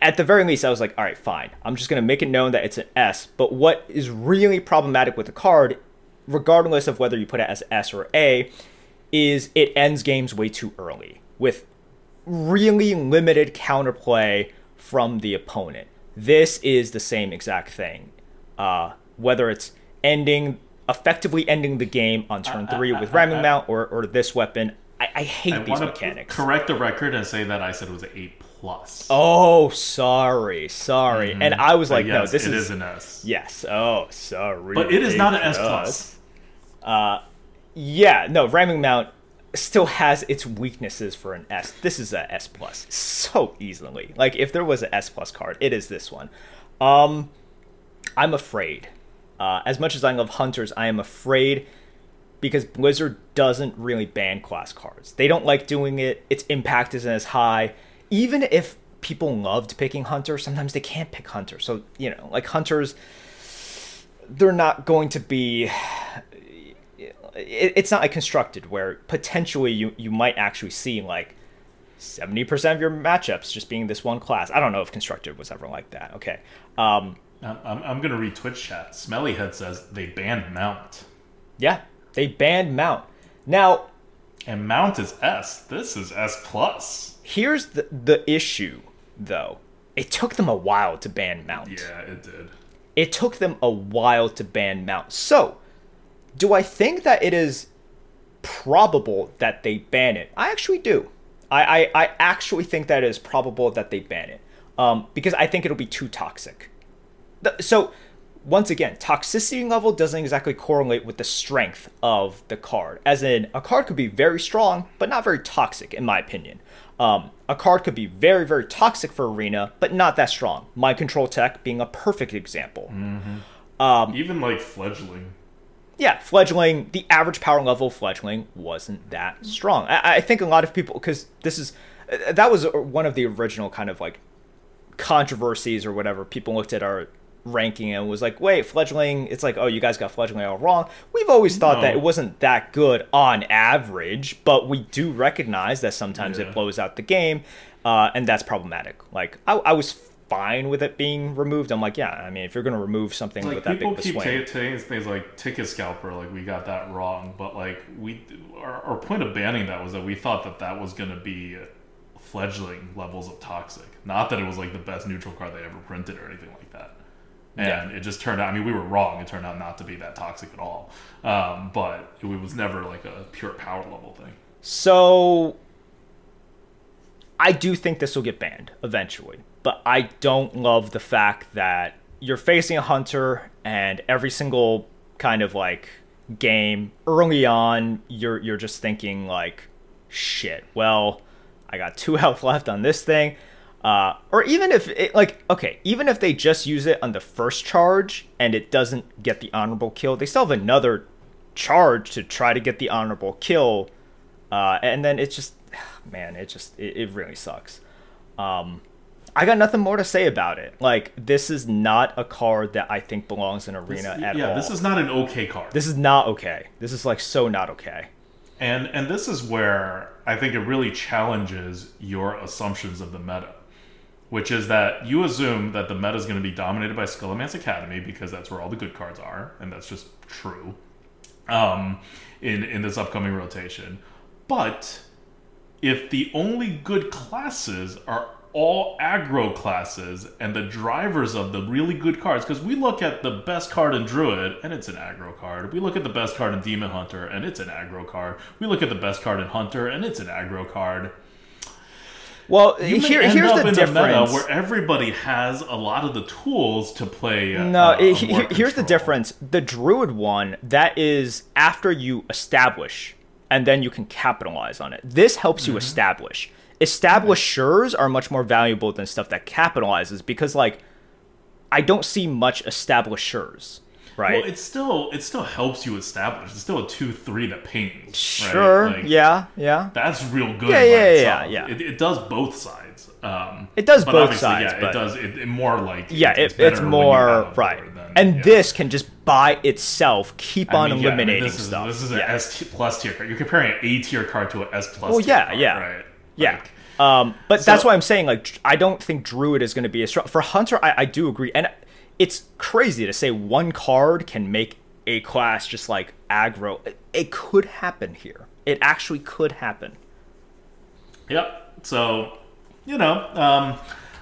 at the very least, I was like, all right, fine. I'm just gonna make it known that it's an S. But what is really problematic with the card, regardless of whether you put it as S or A, is it ends games way too early with really limited counterplay from the opponent. This is the same exact thing. Uh, whether it's ending, effectively ending the game on turn I- three I- with ramming mount or, or this weapon. I, I hate I these mechanics. correct the record and say that I said it was an A plus. Oh, sorry, sorry. And I was like, no, yes, this it is, is an S. yes. Oh, sorry. But it is not an S plus. Yeah, no, ramming mount still has its weaknesses for an S. This is a S plus so easily. Like if there was an S plus card, it is this one. Um, I'm afraid. Uh, as much as I love hunters, I am afraid because Blizzard doesn't really ban class cards. They don't like doing it. Its impact isn't as high. Even if people loved picking hunter, sometimes they can't pick hunter. So you know, like hunters, they're not going to be it, it's not like constructed where potentially you, you might actually see like 70% of your matchups just being this one class. I don't know if constructed was ever like that. Okay. Um, I'm, I'm, I'm going to read Twitch chat. Smellyhead says they banned Mount. yeah, they banned Mount. Now, And Mount is S. This is S plus. here's the, the issue though. It took them a while to ban Mount. Yeah, it did. it took them a while to ban Mount. So, do I think that it is probable that they ban it? I actually do. I, I, I actually think that it is probable that they ban it. Um, because I think it'll be too toxic. The- So, once again, toxicity level doesn't exactly correlate with the strength of the card. As in, a card could be very strong, but not very toxic, in my opinion. Um, a card could be very, very toxic for Arena, but not that strong. Mind Control Tech being a perfect example. Um, Even like Fledgling. Yeah, Fledgling, the average power level of Fledgling wasn't that strong. I, I think a lot of people, because this is, uh, that was one of the original kind of like controversies or whatever. People looked at our ranking and was like, wait, Fledgling, it's like, oh, you guys got Fledgling all wrong. We've always thought No. that it wasn't that good on average, but we do recognize that sometimes Yeah. it blows out the game, uh, and that's problematic. Like, I, I was fine with it being removed. I'm like, yeah, I mean, if you're going to remove something Like with that big people of a keep swing. ta- saying things like ticket scalper, like we got that wrong, but like we, our, our point of banning that was that we thought that that was going to be fledgling levels of toxic, not that it was like the best neutral card they ever printed or anything like that. And Yeah. it just turned out. I mean, we were wrong. It turned out not to be that toxic at all. Um, but it was never like a pure power level thing. So I do think this will get banned eventually, but I don't love the fact that you're facing a hunter and every single kind of like game early on you're you're just thinking like shit, well, I got 2 [laughs] health left on this thing. Uh, or even if it like okay, even if they just use it on the first charge and it doesn't get the honorable kill, they still have another charge to try to get the honorable kill uh, and then it's just [sighs] man it just it, it really sucks um, i got nothing more to say about it like this is not a card that i think belongs in arena This- at yeah, all this is not an okay card. this is not okay this is like so not okay And and this is where I think it really challenges your assumptions of the meta, which is that you assume that the meta is going to be dominated by Scholomance Academy because that's where all the good cards are, and that's just true. Um, in in this upcoming rotation, but if the only good classes are all aggro classes and the drivers of the really good cards. Because we look at the best card in Druid and it's an aggro card. We look at the best card in Demon Hunter and it's an aggro card. We look at the best card in Hunter and it's an aggro card. Well, here, here's up the in difference. where everybody has a lot of the tools to play. uh, No, uh, it- he- here's the difference. The druid one, that is after you establish, and then you can capitalize on it. This helps Mm-hmm. you establish. Establishers are much more valuable than stuff that capitalizes because, like, I don't see much establishers, right? Well, it still it still helps you establish. It's still a two three that pings. right? sure, Like, yeah, yeah. That's real good. Yeah, yeah, yeah, yeah. It, it does both sides. Um, It does both sides, Yeah, it does. It, it more like Yeah, it's, it, it's when you have more right, than- and yeah. this can just by itself keep I on mean, yeah, I mean, eliminating this is, stuff. This is an S plus tier card. You're comparing an A tier card to an S plus. Well, yeah, card, yeah. right? Yeah. Like, Um, but So- that's why I'm saying like I don't think Druid is going to be as strong for Hunter. I, I do agree, and it's crazy to say one card can make a class just like aggro. It, it could happen here. It actually could happen. Yep. So, you know, um,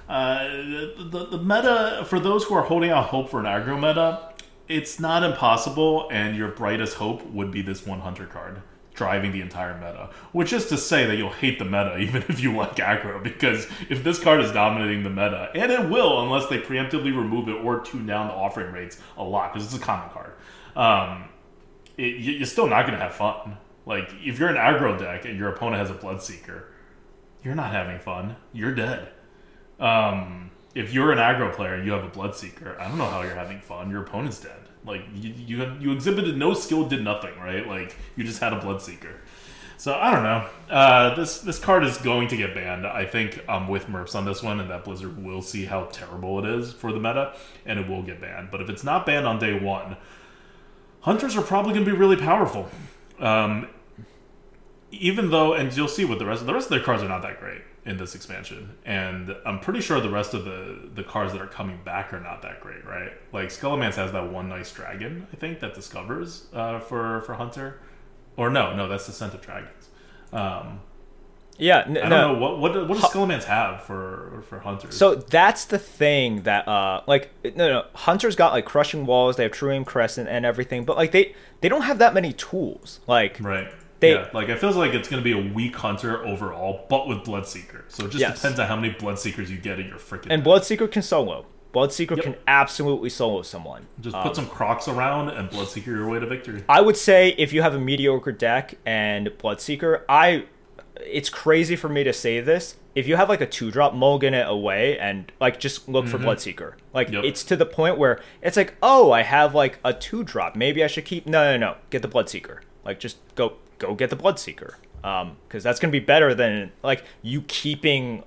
uh, the, the meta, for those who are holding out hope for an aggro meta, it's not impossible, and your brightest hope would be this one hunter card driving the entire meta. Which is to say that you'll hate the meta [laughs] even if you like aggro, because if this card is dominating the meta, and it will unless they preemptively remove it or tune down the offering rates a lot, because it's a common card, um, it, you- you're still not going to have fun. Like, if you're an aggro deck and your opponent has a Bloodseeker, you're not having fun. You're dead. Um, if you're an aggro player and you have a Bloodseeker, I don't know how you're having fun. Your opponent's dead. Like you, you, you exhibited no skill, did nothing, right? Like you just had a Bloodseeker. So I don't know. Uh, this this card is going to get banned. I think I'm with Merps on this one, and that Blizzard will see how terrible it is for the meta, and it will get banned. But if it's not banned on day one, hunters are probably going to be really powerful. Um, even though, and you'll see with the rest, the rest of their cards are not that great in this expansion, and I'm pretty sure the rest of the the cards that are coming back are not that great, right? Like Scholomance has that one nice dragon, I think, that discovers uh, for for Hunter, or no, no, that's the Scent of Dragons. Um, Yeah, n- I don't no. know what what what does Scholomance have for for Hunters. So that's the thing that uh like no no Hunter's got like crushing walls, they have True Aim Crescent and everything, but like they they don't have that many tools. Like Right. They- yeah, like it feels like it's going to be a weak hunter overall, but with Bloodseeker. So it just Yes. depends on how many Bloodseekers you get in your freaking. and Bloodseeker can solo. Bloodseeker Yep. can absolutely solo someone. just Um, put some Crocs around and Bloodseeker your way to victory. I would say if you have a mediocre deck and Bloodseeker, I it's crazy for me to say this. If you have like a two drop, mulligan it away and like just look for Bloodseeker. Like Mm-hmm. Yep. it's to the point where it's like, oh, I have like a two drop. Maybe I should keep. No, no, no. Get the Bloodseeker. Like just go go get the Bloodseeker. Um, because that's gonna be better than like you keeping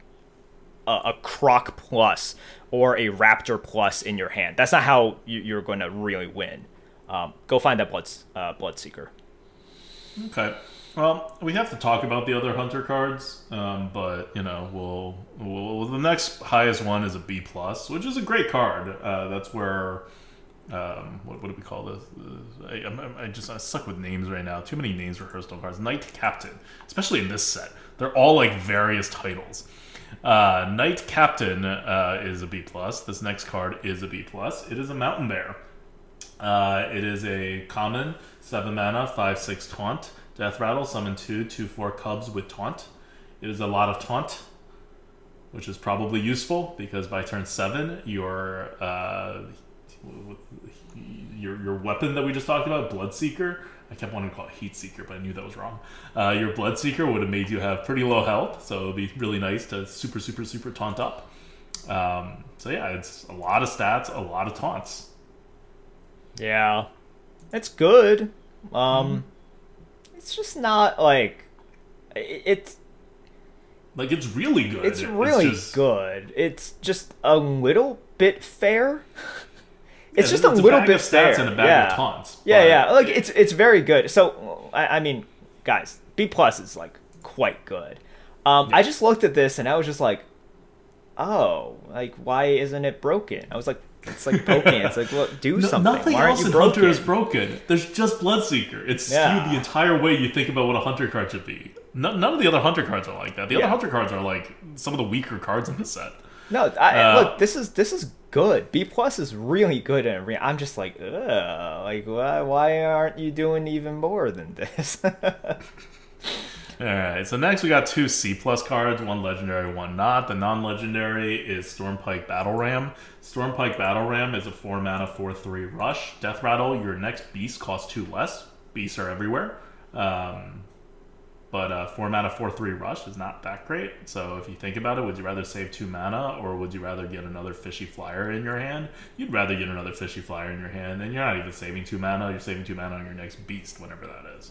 a, a Croc plus or a Raptor plus in your hand. That's not how you, you're going to really win. Um, go find that blood uh, Bloodseeker. Okay. Well, we have to talk about the other hunter cards, um, but you know, we'll, we'll the next highest one is a B plus, which is a great card. Uh, that's where um, what, what do we call this? I, I'm- I just I suck with names right now. Too many names for Hearthstone cards. Knight Captain, especially in this set, they're all like various titles. Uh, Knight Captain uh, is a B plus. This next card is a B plus. It is a Mountain Bear. Uh, it is a common, 7 mana, 5 6 taunt. Death Rattle, summon 2, 2 4 cubs with taunt. It is a lot of taunt, which is probably useful because by turn 7, your, uh, your, your weapon that we just talked about, Bloodseeker, I kept wanting to call it Heat Seeker, but I knew that was wrong. Uh, your Bloodseeker would have made you have pretty low health, so it would be really nice to super, super, super taunt up. Um, so yeah, it's a lot of stats, a lot of taunts. Yeah, it's good. Um, it's just not like it's Like it's really good. it's really just- good. It's just a little bit fair. [laughs] It's Yeah, just a little bit of stats fair. and a bag yeah. of taunts. Yeah, yeah. Like it's it's very good. So I, I mean, guys, B plus is like quite good. Um, I just looked at this and I was just like, oh, like why isn't it broken? I was like, it's like broken. it's like, look, do [laughs] No- something. nothing why else in broken? Hunter is broken. There's just Bloodseeker. It's Yeah. skewed the entire way you think about what a Hunter card should be. No, none of the other hunter cards are like that. The Yeah. other hunter cards are like some of the weaker cards in the set. No, I, Uh, look, this is this is good. B plus is really good in arena. I'm just like, ugh, like why why aren't you doing even more than this? [laughs] All right. So next we got two C plus cards, one legendary, one not. The non-legendary is Stormpike Battle Ram. Stormpike Battle Ram is a four mana, four three rush. Death Rattle. Your next beast costs two less. Beasts are everywhere. Um, but uh, four mana, four three rush is not that great. So if you think about it, would you rather save two mana or would you rather get another fishy flyer in your hand? You'd rather get another fishy flyer in your hand, and you're not even saving two mana. You're saving two mana on your next beast, whatever that is.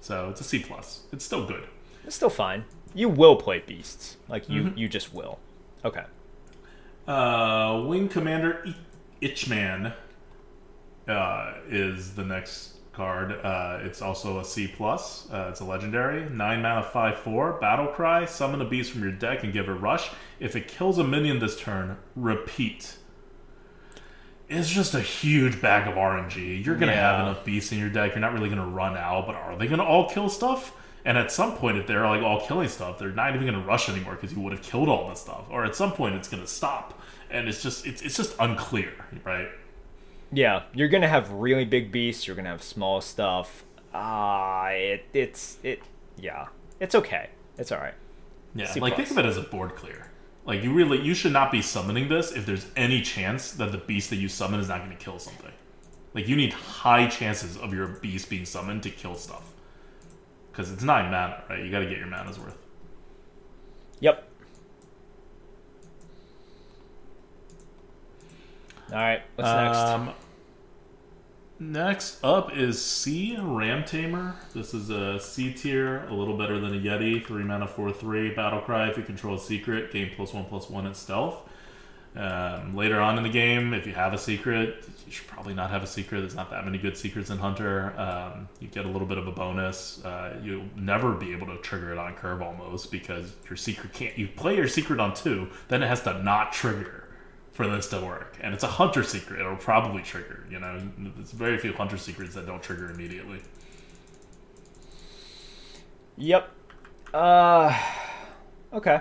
So it's a C plus. It's still good. it's still fine. You will play beasts, like you Mm-hmm. you just will. Okay. Uh, Wing Commander I- Ichman uh, is the next card. Uh, it's also a C plus. Uh, it's a legendary. Nine mana, five four. Battle Cry. Summon a beast from your deck and give it rush. If it kills a minion this turn, repeat. It's just a huge bag of RNG. You're gonna have enough beasts in your deck. You're not really gonna run out, but are they gonna all kill stuff? And at some point, if they're like all killing stuff, they're not even gonna rush anymore because you would have killed all this stuff. Or at some point, it's gonna stop, and it's just it's it's just unclear, right? Yeah, you're gonna have really big beasts. You're gonna have small stuff. Ah, it it's it. Yeah, it's okay. It's all right. Yeah, C like think of it as a board clear. Like you really you should not be summoning this if there's any chance that the beast that you summon is not going to kill something. Like you need high chances of your beast being summoned to kill stuff. Because it's nine mana, right? You got to get your mana's worth. Yep. All right. What's? Um, next up is C Ram Tamer. This is a C tier, a little better than a Yeti. Three mana, four three. Battle cry. If you control a secret, gain plus one plus one at stealth. Um, later on in the game, if you have a secret, you should probably not have a secret. There's not that many good secrets in Hunter. Um, you get a little bit of a bonus. Uh, you'll never be able to trigger it on curve almost because your secret can't. You play your secret on two, then it has to not trigger for this to work. And it's a hunter secret. It'll probably trigger. You know, there's very few hunter secrets that don't trigger immediately. Yep. Uh. Okay.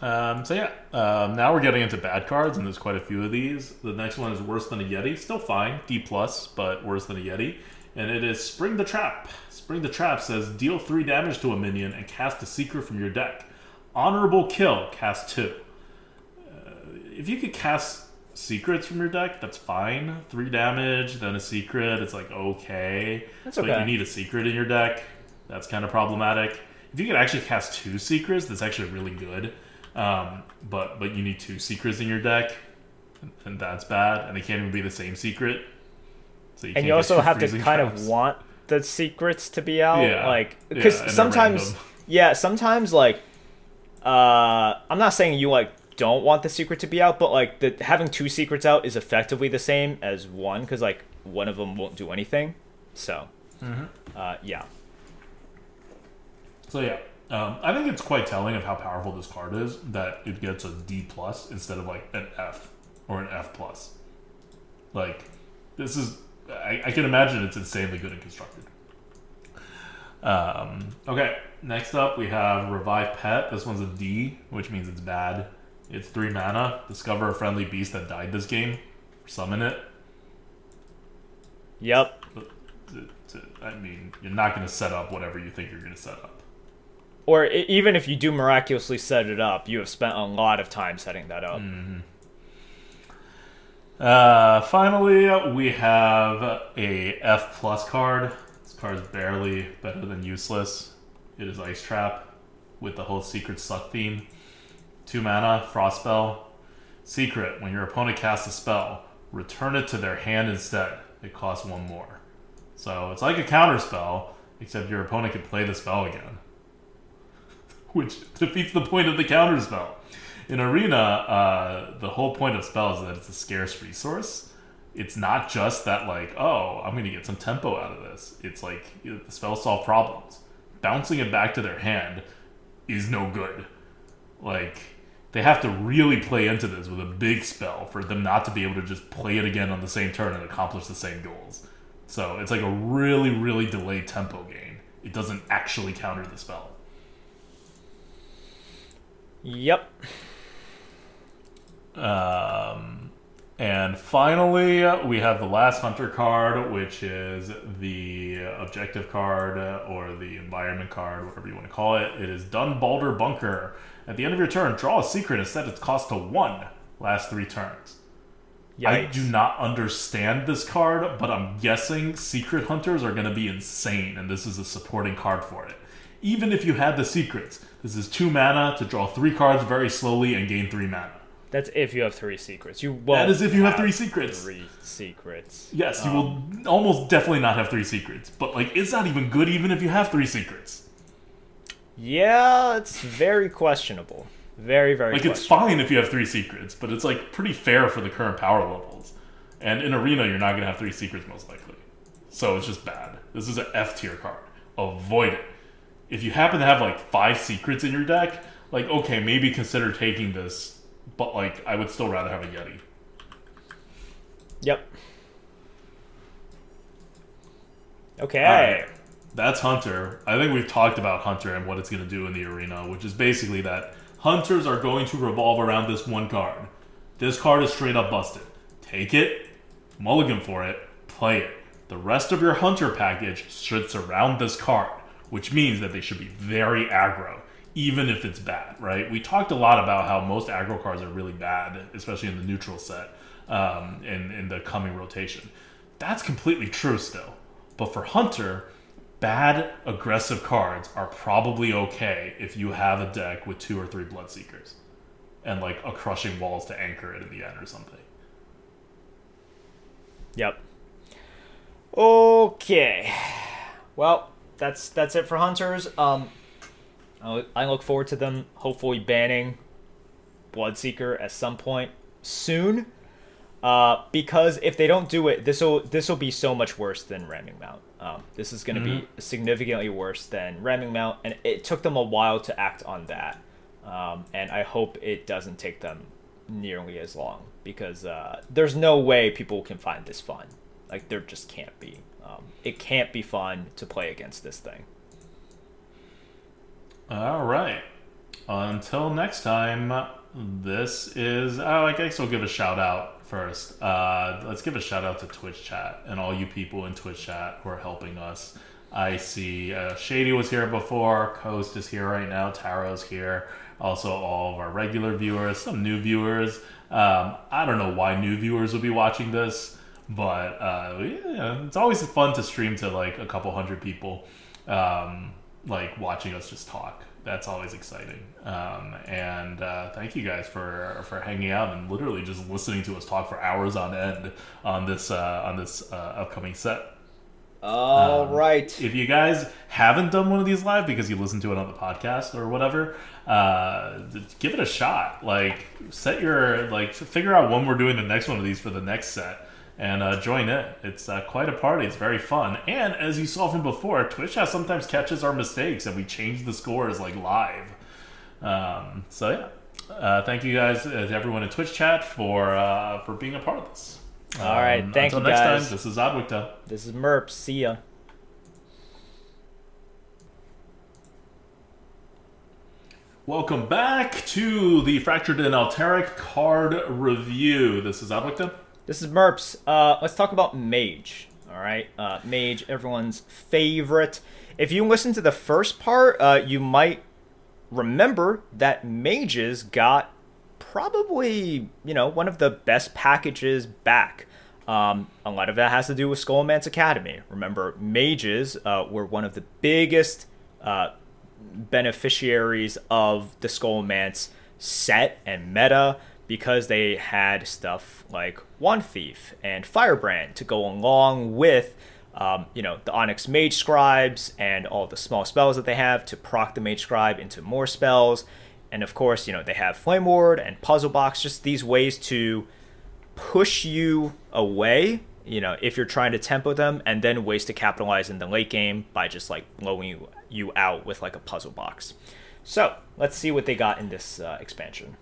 Um, so yeah, um, now we're getting into bad cards, and there's quite a few of these. The next one is worse than a Yeti. Still fine, D plus, but worse than a Yeti. And it is Spring the Trap. Spring the Trap says deal three damage to a minion and cast a secret from your deck. Honorable kill, cast two. If you could cast secrets from your deck, that's fine. Three damage, then a secret, it's like okay. That's okay. But you need a secret in your deck. That's kind of problematic. If you could actually cast two secrets, that's actually really good. Um, but but you need two secrets in your deck, and, and that's bad. And they can't even be the same secret. So you And you also have to kind traps. of want the secrets to be out, Yeah. like because they're sometimes, yeah, sometimes like, uh, I'm not saying you like don't want the secret to be out, but like the having two secrets out is effectively the same as one because like one of them won't do anything. So, Mm-hmm. uh, yeah, So yeah, um, I think it's quite telling of how powerful this card is that it gets a D plus instead of like an F or an F plus. Like this is, I, I can imagine it's insanely good and constructed. Um, okay, next up we have Revive Pet. This one's a D, which means it's bad. It's three mana. Discover a friendly beast that died this game. Summon it. yep. I mean, you're not going to set up whatever you think you're going to set up. Or even if you do miraculously set it up, you have spent a lot of time setting that up. Mm. Uh, finally, we have a F plus card. This card is barely better than useless. It is Ice Trap with the whole Secret Suck theme. Two mana, Frost Spell. Secret: When your opponent casts a spell, return it to their hand instead. It costs one more. So it's like a counter spell, except your opponent can play the spell again, [laughs] which defeats the point of the counter spell in arena uh, the whole point of spells is that it's a scarce resource it's not just that like oh i'm gonna get some tempo out of this it's like the spells solve problems bouncing it back to their hand is no good like they have to really play into this with a big spell for them not to be able to just play it again on the same turn and accomplish the same goals so it's like a really really delayed tempo gain It doesn't actually counter the spell. Yep. Um, and finally, we have the last hunter card, which is the objective card or the environment card, whatever you want to call it. It is Dun Baldar Bunker. At the end of your turn, draw a secret and set its cost to one. Last three turns. I do not understand this card, but I'm guessing secret hunters are going to be insane, and this is a supporting card for it. Even if you had the secrets, this is two mana to draw three cards very slowly and gain three mana. That's if you have three secrets. You won't. That is if you have three secrets. Three secrets. Yes, you um, will almost definitely not have three secrets, but like it's not even good even if you have three secrets. Yeah, it's very questionable. Very, very. Like it's fine if you have three secrets, but it's like pretty fair for the current power levels. And in arena, you're not gonna have three secrets most likely, so it's just bad. This is an F tier card. Avoid it. If you happen to have like five secrets in your deck, like okay, maybe consider taking this, but like I would still rather have a Yeti. Yep. Okay. That's Hunter. I think we've talked about Hunter and what it's going to do in the arena, which is basically that Hunters are going to revolve around this one card. This card is straight up busted. Take it, mulligan for it, play it. The rest of your Hunter package should surround this card, which means that they should be very aggro, even if it's bad, right? We talked a lot about how most aggro cards are really bad, especially in the neutral set, um, in, in the coming rotation. That's completely true still. But for Hunter, bad aggressive cards are probably okay if you have a deck with two or three Bloodseekers and like a crushing walls to anchor it in the end or something. Yep. Okay. Well, that's that's it for hunters. Um, I look forward to them hopefully banning Bloodseeker at some point soon. Uh, because if they don't do it, this will this will be so much worse than ramming mount. Um, this is going to be significantly worse than ramming mount, and it took them a while to act on that. Um, and I hope it doesn't take them nearly as long because uh, there's no way people can find this fun. Like there just can't be. Um, it can't be fun to play against this thing. All right. Until next time, this is. Oh, I guess we'll give a shout out first. Uh, let's give a shout out to Twitch chat and all you people in Twitch chat who are helping us. I see uh, Shady was here before, Coast is here right now, Taro's here. Also, all of our regular viewers, some new viewers. Um, I don't know why new viewers would be watching this, but uh, yeah, it's always fun to stream to like a couple hundred people, um, like watching us just talk. That's always exciting. Um, and uh, thank you guys for for hanging out and literally just listening to us talk for hours on end on this uh, on this uh, upcoming set. All right. If you guys haven't done one of these live because you listen to it on the podcast or whatever, uh, give it a shot. Like, set your like, figure out when we're doing the next one of these for the next set, and uh, join it. It's uh, quite a party. It's very fun. And as you saw from before, Twitch has sometimes catches our mistakes, and we change the scores like live. Um, so yeah, uh, thank you guys, uh, everyone in Twitch chat for uh, for being a part of this. All right, Um, thank until you, next guys. time, this is Oddwicktail. This is Merp. See ya. Welcome back to the Fractured and Alterac card review. This is Oddwicktail. This is Merps. Uh, let's talk about Mage. All right, uh, Mage, everyone's favorite. If you listen to the first part, uh, you might remember that Mages got probably you know one of the best packages back. Um, a lot of that has to do with Scholomance Academy. Remember, Mages uh, were one of the biggest uh, beneficiaries of the Scholomance set and meta because they had stuff like Wand Thief and Firebrand to go along with, um, you know, the Onyx Mage Scribes and all the small spells that they have to proc the Mage Scribe into more spells. And of course, you know, they have Flame Ward and Puzzle Box, just these ways to push you away, you know, if you're trying to tempo them, and then ways to capitalize in the late game by just like blowing you, out with like a puzzle box. So let's see what they got in this uh, expansion.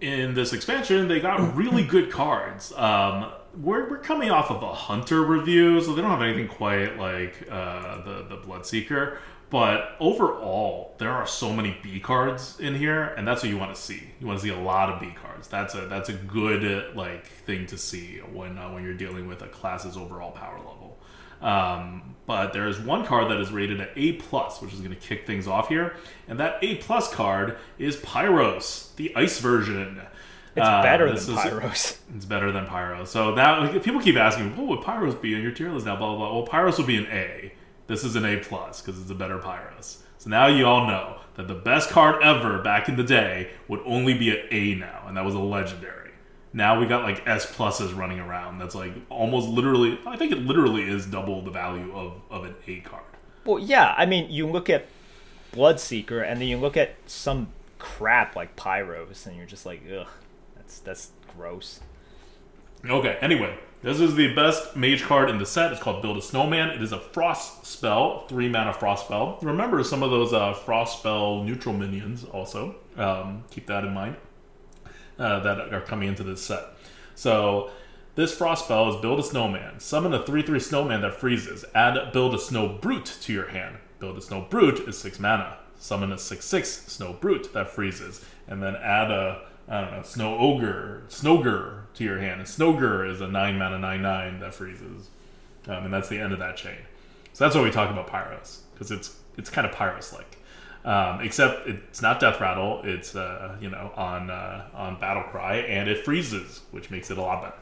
In this expansion, they got really [clears throat] good cards. Um, we're, we're coming off of a hunter review, so they don't have anything quite like uh, the the Bloodseeker. But overall, there are so many B cards in here, and that's what you want to see. You want to see a lot of B cards. That's a that's a good like thing to see when uh, when you're dealing with a class's overall power level. Um, but there's one card that is rated at A plus, which is going to kick things off here, and that A plus card is Pyros, the ice version. It's Uh, better than is- Pyros. [laughs] It's better than Pyros. So that people keep asking, what would Pyros be on your tier list now? Blah blah blah. Well, Pyros would be an A. This is an A plus because it's a better Pyros. So now you all know that the best card ever back in the day would only be an A now, and that was a legendary. Now we got like S pluses running around. That's like almost literally. I think it literally is double the value of of an A card. Well, yeah. I mean, you look at Bloodseeker, and then you look at some crap like Pyros, and you're just like, ugh, that's that's gross. Okay, anyway, this is the best mage card in the set. It's called Build a Snowman. It is a frost spell, three mana frost spell. Remember some of those uh, frost spell neutral minions also. Um, keep that in mind uh, that are coming into this set. So, this frost spell is Build a Snowman. Summon a 3 3 snowman that freezes. Add Build a Snow Brute to your hand. Build a Snow Brute is 6 mana. Summon a 6 6 Snow Brute that freezes. And then add a, I don't know, Snow Ogre, Snowgre to your hand. And Snowgre is a 9 mana 9 9 that freezes. Um, and that's the end of that chain. So that's why we talk about Pyros, because it's it's kind of Pyros like. Um, except it's not Death Rattle. It's uh, you know on uh, on Battle Cry, and it freezes, which makes it a lot better.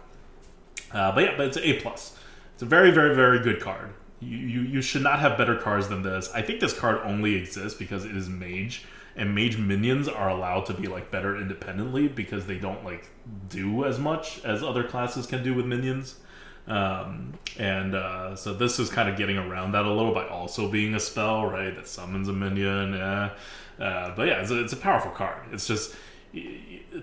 Uh, but yeah, but it's A plus. It's a very very very good card. You, you you should not have better cards than this. I think this card only exists because it is Mage, and Mage minions are allowed to be like better independently because they don't like do as much as other classes can do with minions. Um, and uh, so this is kind of getting around that a little by also being a spell, right? That summons a minion. Yeah. Uh, but yeah, it's a, it's a powerful card. It's just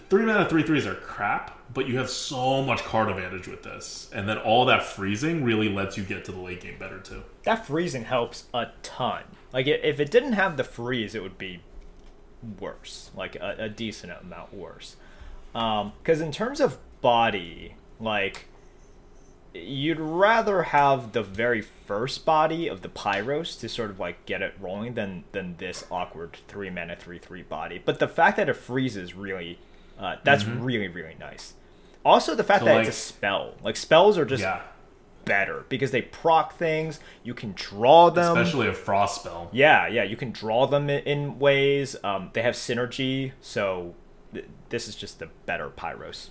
three mana three threes are crap, but you have so much card advantage with this, and then all that freezing really lets you get to the late game better too. That freezing helps a ton. Like, if it didn't have the freeze, it would be worse. Like, a, a decent amount worse. Because in terms of body, like, you'd rather have the very first body of the Pyros to sort of like get it rolling than than this awkward three mana three three body. But the fact that it freezes really, uh, that's really really nice. Also, the fact Mm-hmm. So, that like- it's a spell. Like spells are just Yeah, better because they proc things. You can draw them. especially a frost spell. Yeah, yeah, you can draw them in ways. Um, they have synergy, so th- this is just the better Pyros.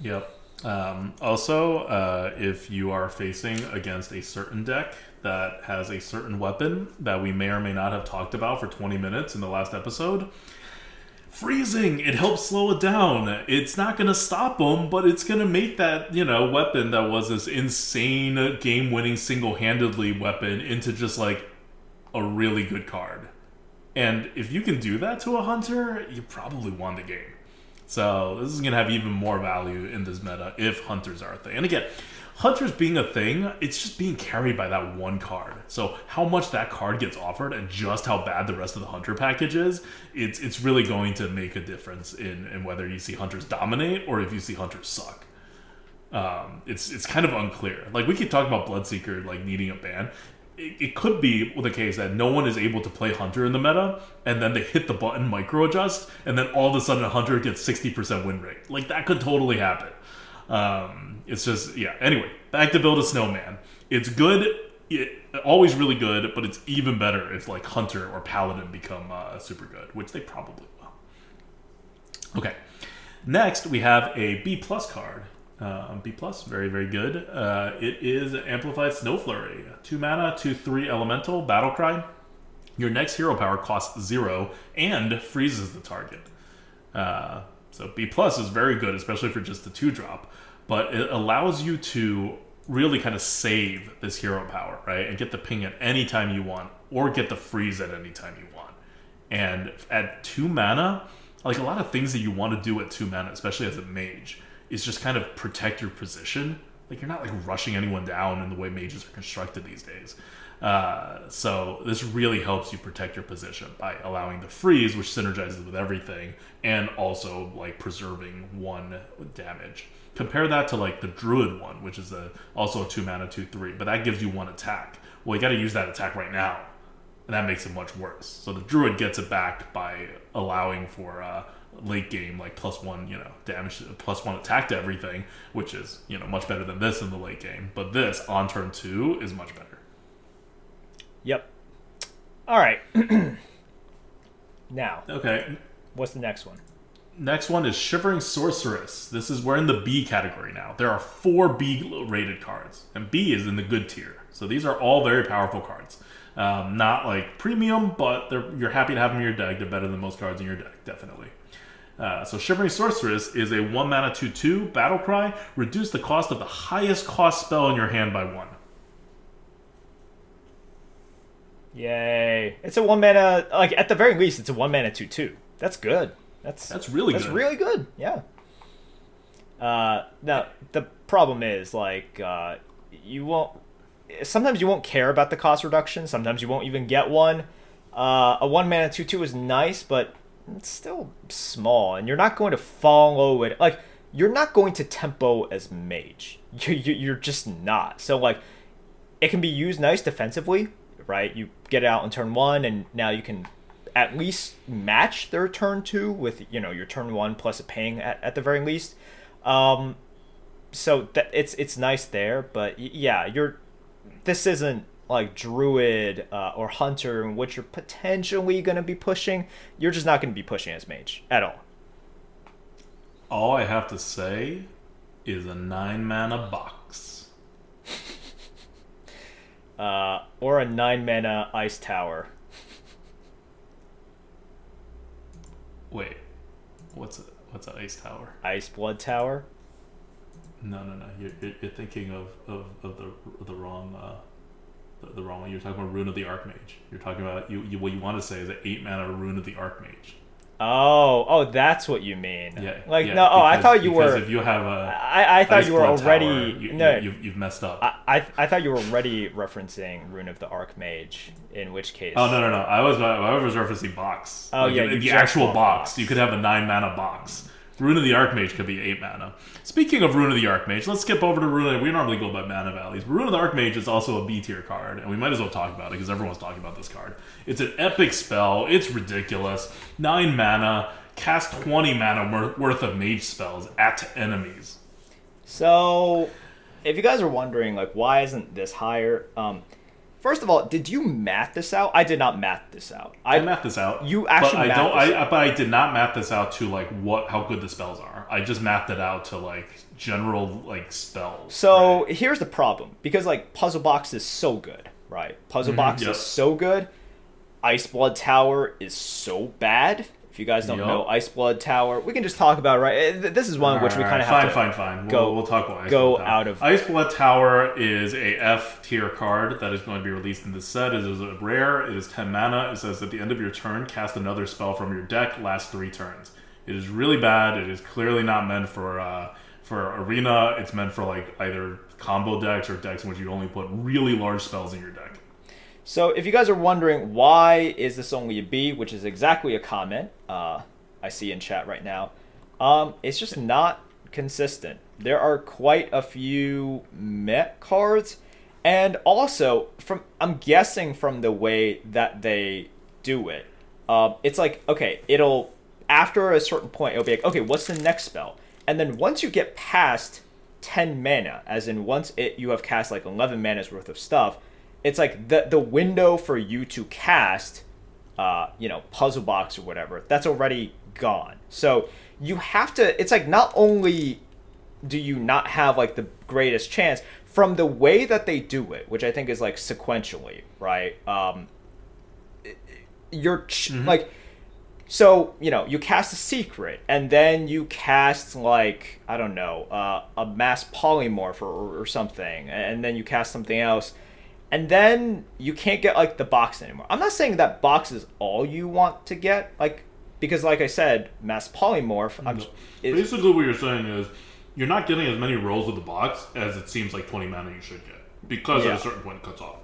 Yep. Um, also, uh, if you are facing against a certain deck that has a certain weapon that we may or may not have talked about for 20 minutes in the last episode, freezing it helps slow it down. It's not going to stop them, but it's going to make that you know weapon that was this insane game-winning single-handedly weapon into just like a really good card. And if you can do that to a hunter, you probably won the game. So this is going to have even more value in this meta if hunters are a thing. And again, hunters being a thing, it's just being carried by that one card. So how much that card gets offered and just how bad the rest of the hunter package is, it's it's really going to make a difference in, in whether you see hunters dominate or if you see hunters suck. Um, it's it's kind of unclear. Like we keep talking about Bloodseeker like needing a ban. It, it could be the case that no one is able to play Hunter in the meta, and then they hit the button micro adjust, and then all of a sudden Hunter gets sixty percent win rate. Like that could totally happen. Um, it's just yeah. Anyway, back to build a snowman. It's good. It, always really good, but it's even better if like Hunter or Paladin become uh, super good, which they probably will. Okay. Next, we have a B plus card. Uh, B plus, very very good. Uh, it is Amplified Snow Flurry, two mana, two three elemental battle cry. Your next hero power costs zero and freezes the target. Uh, so B plus is very good, especially for just the two drop. But it allows you to really kind of save this hero power, right, and get the ping at any time you want, or get the freeze at any time you want. And at two mana, like a lot of things that you want to do at two mana, especially as a mage, is just kind of protect your position. Like you're not like rushing anyone down in the way mages are constructed these days. Uh, so this really helps you protect your position by allowing the freeze, which synergizes with everything, and also like preserving one damage. Compare that to like the druid one, which is a, also a two mana two three, but that gives you one attack. Well, you got to use that attack right now, and that makes it much worse. So the druid gets it back by allowing for uh, late game like plus one, you know, damage, plus one attack to everything, which is you know much better than this in the late game. But this on turn two is much better. Yep. All right. [clears throat] now, Okay, what's the next one? Next one is Shivering Sorceress. This is we're in the B category now. There are four B rated cards, and B is in the good tier. So these are all very powerful cards. Um, not like premium, but they're, you're happy to have them in your deck. They're better than most cards in your deck, definitely. Uh, so Shivering Sorceress is a one mana two two battle cry. Reduce the cost of the highest cost spell in your hand by one. Yay! It's a one mana. Like at the very least, it's a one mana two two. That's good. That's That's really that's good. really good. Yeah. Uh, now the problem is like uh, you won't. Sometimes you won't care about the cost reduction. Sometimes you won't even get one. Uh, a one mana two two is nice, but it's still small, and you're not going to follow it. Like you're not going to tempo as mage. [laughs] You, you you're just not. So like it can be used nice defensively, right? You get out on turn one, and now you can at least match their turn two with you know your turn one plus a ping at, at the very least. Um, so that it's it's nice there, but yeah, you're this isn't like druid uh, or hunter in which you're potentially going to be pushing. You're just not going to be pushing as mage at all. All I have to say is a nine mana box. [laughs] Uh, or a nine mana ice tower. Wait, what's a what's an ice tower? Ice blood tower. No, no, no. You're, you're, thinking of, of, of the of the wrong uh, the, the wrong one. You're talking about Rune of the Archmage. You're talking about you, you what you want to say is an eight mana Rune of the Archmage. Oh, oh, that's what you mean. Yeah. Like yeah, no, oh, I thought you because were. If you have a I, I thought you were already Tower, you, no. you, you've, you've messed up. I, I I thought you were already referencing Rune of the Archmage. In which case, oh no no no! I was I was referencing box. Oh, yeah, the, the actual box. box. You could have a nine mana box. Rune of the Archmage could be eight mana. Speaking of Rune of the Archmage, let's skip over to Rune. We normally go by mana values, but Rune of the Archmage is also a B tier card, and we might as well talk about it because everyone's talking about this card. It's an epic spell. It's ridiculous. Nine mana. Cast twenty mana worth of mage spells at enemies. So, if you guys are wondering, like, why isn't this higher? Um, first of all, did you math this out? I did not math this out. I I, mapped this out. You actually but I don't. I, but I did not map this out to like what how good the spells are. I just mapped it out to like general like spells. so right? here's the problem because like Puzzle Box is so good, right? Puzzle mm-hmm, Box yep. is so good. Ice Blood Tower is so bad. If you guys don't Yup. know Ice Blood Tower, we can just talk about it, right. Eh, This is one which we kind of have fine, to fine, fine. go- we'll, we'll talk about Ice go Blood Tower. out of- Ice Blood Tower is a F tier card that is going to be released in this set. It is a rare. It is ten mana. It says at the end of your turn, cast another spell from your deck. Last three turns. It is really bad. It is clearly not meant for uh, for arena. It's meant for like either combo decks or decks in which you only put really large spells in your deck. So if you guys are wondering why is this only a B, which is exactly a comment uh, I see in chat right now, um, it's just not consistent. There are quite a few Met cards, and also from I'm guessing from the way that they do it, um, it's like okay, it'll after a certain point it'll be like okay, what's the next spell, and then once you get past 10 mana as in once it you have cast like 11 mana's worth of stuff it's like the the window for you to cast uh you know puzzle box or whatever that's already gone. So you have to it's like not only do you not have like the greatest chance from the way that they do it which i think is like sequentially right? Um you're ch- like so you know you cast a secret and then you cast like i don't know uh, a mass polymorph or, or something and then you cast something else and then you can't get like the box anymore i'm not saying that box is all you want to get like because like i said mass polymorph I'm, is, Basically, what you're saying is you're not getting as many rolls of the box as it seems like 20 mana you should get because Yeah. at a certain point it cuts off.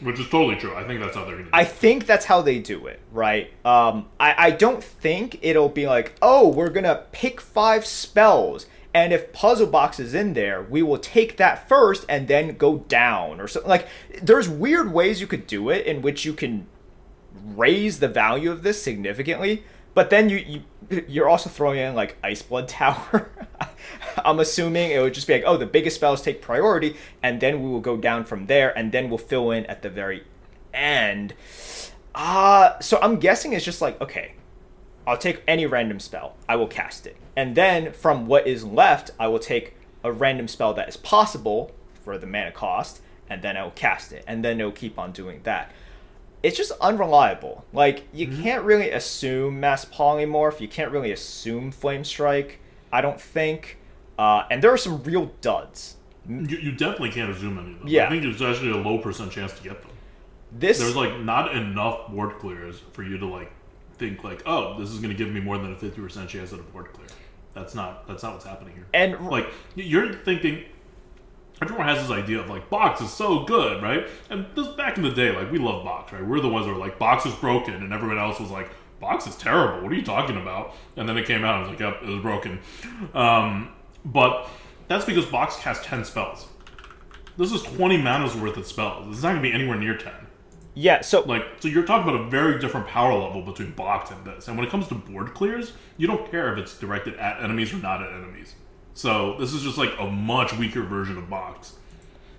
which is totally true. I think that's how they're gonna. Do I it. think that's how they do it, right? Um, I, I don't think it'll be like, oh, we're gonna pick five spells, and if Puzzle Box is in there, we will take that first and then go down or something. Like, there's weird ways you could do it in which you can raise the value of this significantly, but then you, you you're also throwing in like Ice Blood Tower. [laughs] I'm assuming it would just be like, oh, the biggest spells take priority, and then we will go down from there, and then we'll fill in at the very end. Uh, so I'm guessing it's just like, okay, I'll take any random spell, I will cast it. And then from what is left, I will take a random spell that is possible for the mana cost, and then I will cast it. And then it'll keep on doing that. It's just unreliable. Like, you can't really assume Mass Polymorph, you can't really assume Flame Strike, I don't think. Uh, and there are some real duds. You, you definitely can't assume any of them. Yeah. I think there's actually a low percent chance to get them. This There's like not enough board clears for you to like think like, oh, this is going to give me more than a fifty percent chance at a board clear. That's not that's not what's happening here. and like you're thinking everyone has this idea of like box is so good right? And this back in the day like we love box right? We're the ones that were like box is broken and everyone else was like box is terrible. What are you talking about? And then it came out and I was like yep it was broken. Um, but that's because box casts 10 spells. This is 20 mana's worth of spells. It's not going to be anywhere near 10 yeah, so like so you're talking about a very different power level between box and this and when it comes to board clears you don't care if it's directed at enemies or not at enemies so this is just like a much weaker version of box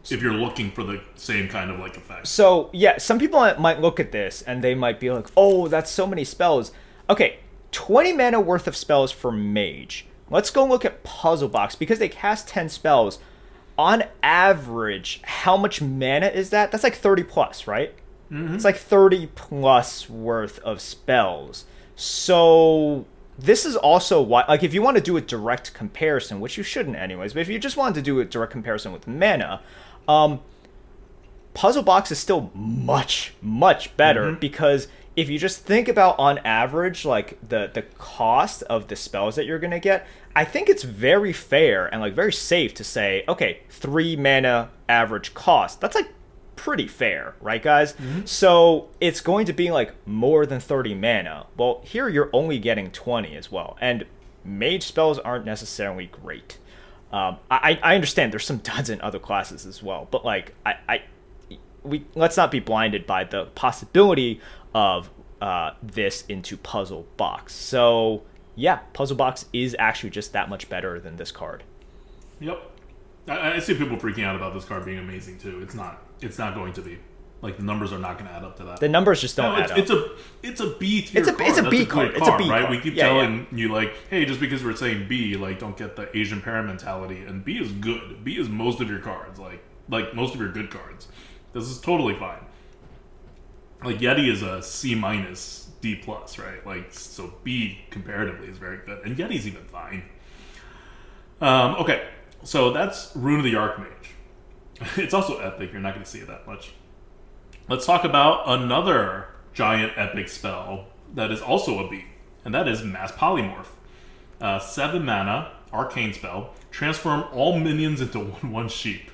if you're looking for the same kind of like effect So yeah, some people might- might look at this and they might be like, "Oh, that's so many spells." Okay, twenty mana worth of spells for mage. Let's go look at Puzzle Box because they cast ten spells. On average, how much mana is that? That's like thirty plus, right? It's like thirty plus worth of spells. So this is also why, like, if you want to do a direct comparison, which you shouldn't anyways, but if you just wanted to do a direct comparison with mana, um, Puzzle Box is still much, much better because if you just think about on average, like the the cost of the spells that you're gonna get, I think it's very fair and like very safe to say, okay, three mana average cost. That's like pretty fair, right, guys? So it's going to be like more than 30 mana. Well, here you're only getting 20 as well, and mage spells aren't necessarily great. Um, I, I understand there's some [laughs] duds in other classes as well, but like I, I we let's not be blinded by the possibility of uh, this into puzzle box. So yeah, puzzle box is actually just that much better than this card. yep I, I see people freaking out about this card being amazing too it's not it's not going to be like the numbers are not going to add up to that The numbers just don't No, add it's, up. it's a it's a B tier. It's a- card. it's a That's card. It's a B right? card. We keep Yeah, telling you like, hey, just because we're saying B, like, don't get the Asian parent mentality. And B is good. B is most of your cards, like like most of your good cards. This is totally fine. Like Yeti is a C minus, D plus, right? Like so B comparatively is very good, and Yeti's even fine. Um, okay, so that's Rune of the Archmage. [laughs] It's also epic. You're not going to see it that much. Let's talk about another giant epic spell that is also a beat, and that is Mass Polymorph. Uh, seven mana, arcane spell, transform all minions into [laughs] one one sheep.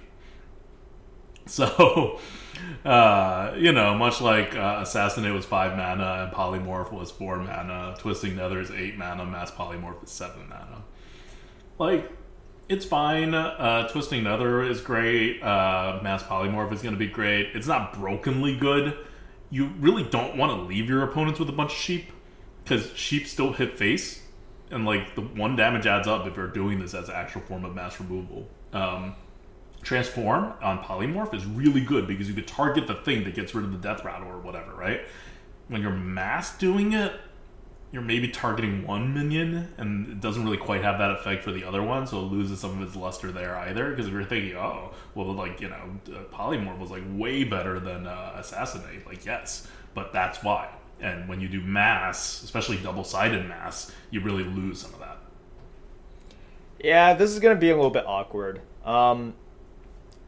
So, [laughs] uh, you know, much like uh, Assassinate was five mana and Polymorph was four mana, Twisting Nether is eight mana, Mass Polymorph is seven mana. Like, it's fine. Uh, Twisting Nether is great. Uh, Mass Polymorph is going to be great. It's not brokenly good. You really don't want to leave your opponents with a bunch of sheep because sheep still hit face, and like the one damage adds up if you're doing this as an actual form of mass removal. Um, Transform on Polymorph is really good because you could target the thing that gets rid of the death rattle or whatever, right? When you're mass doing it, you're maybe targeting one minion, and it doesn't really quite have that effect for the other one, so it loses some of its luster there either. Because if you're thinking, oh, well, like you know, uh, polymorph was like way better than uh, assassinate, like yes, but that's why. And when you do mass, especially double-sided mass, you really lose some of that. Yeah, this is gonna be a little bit awkward. Um,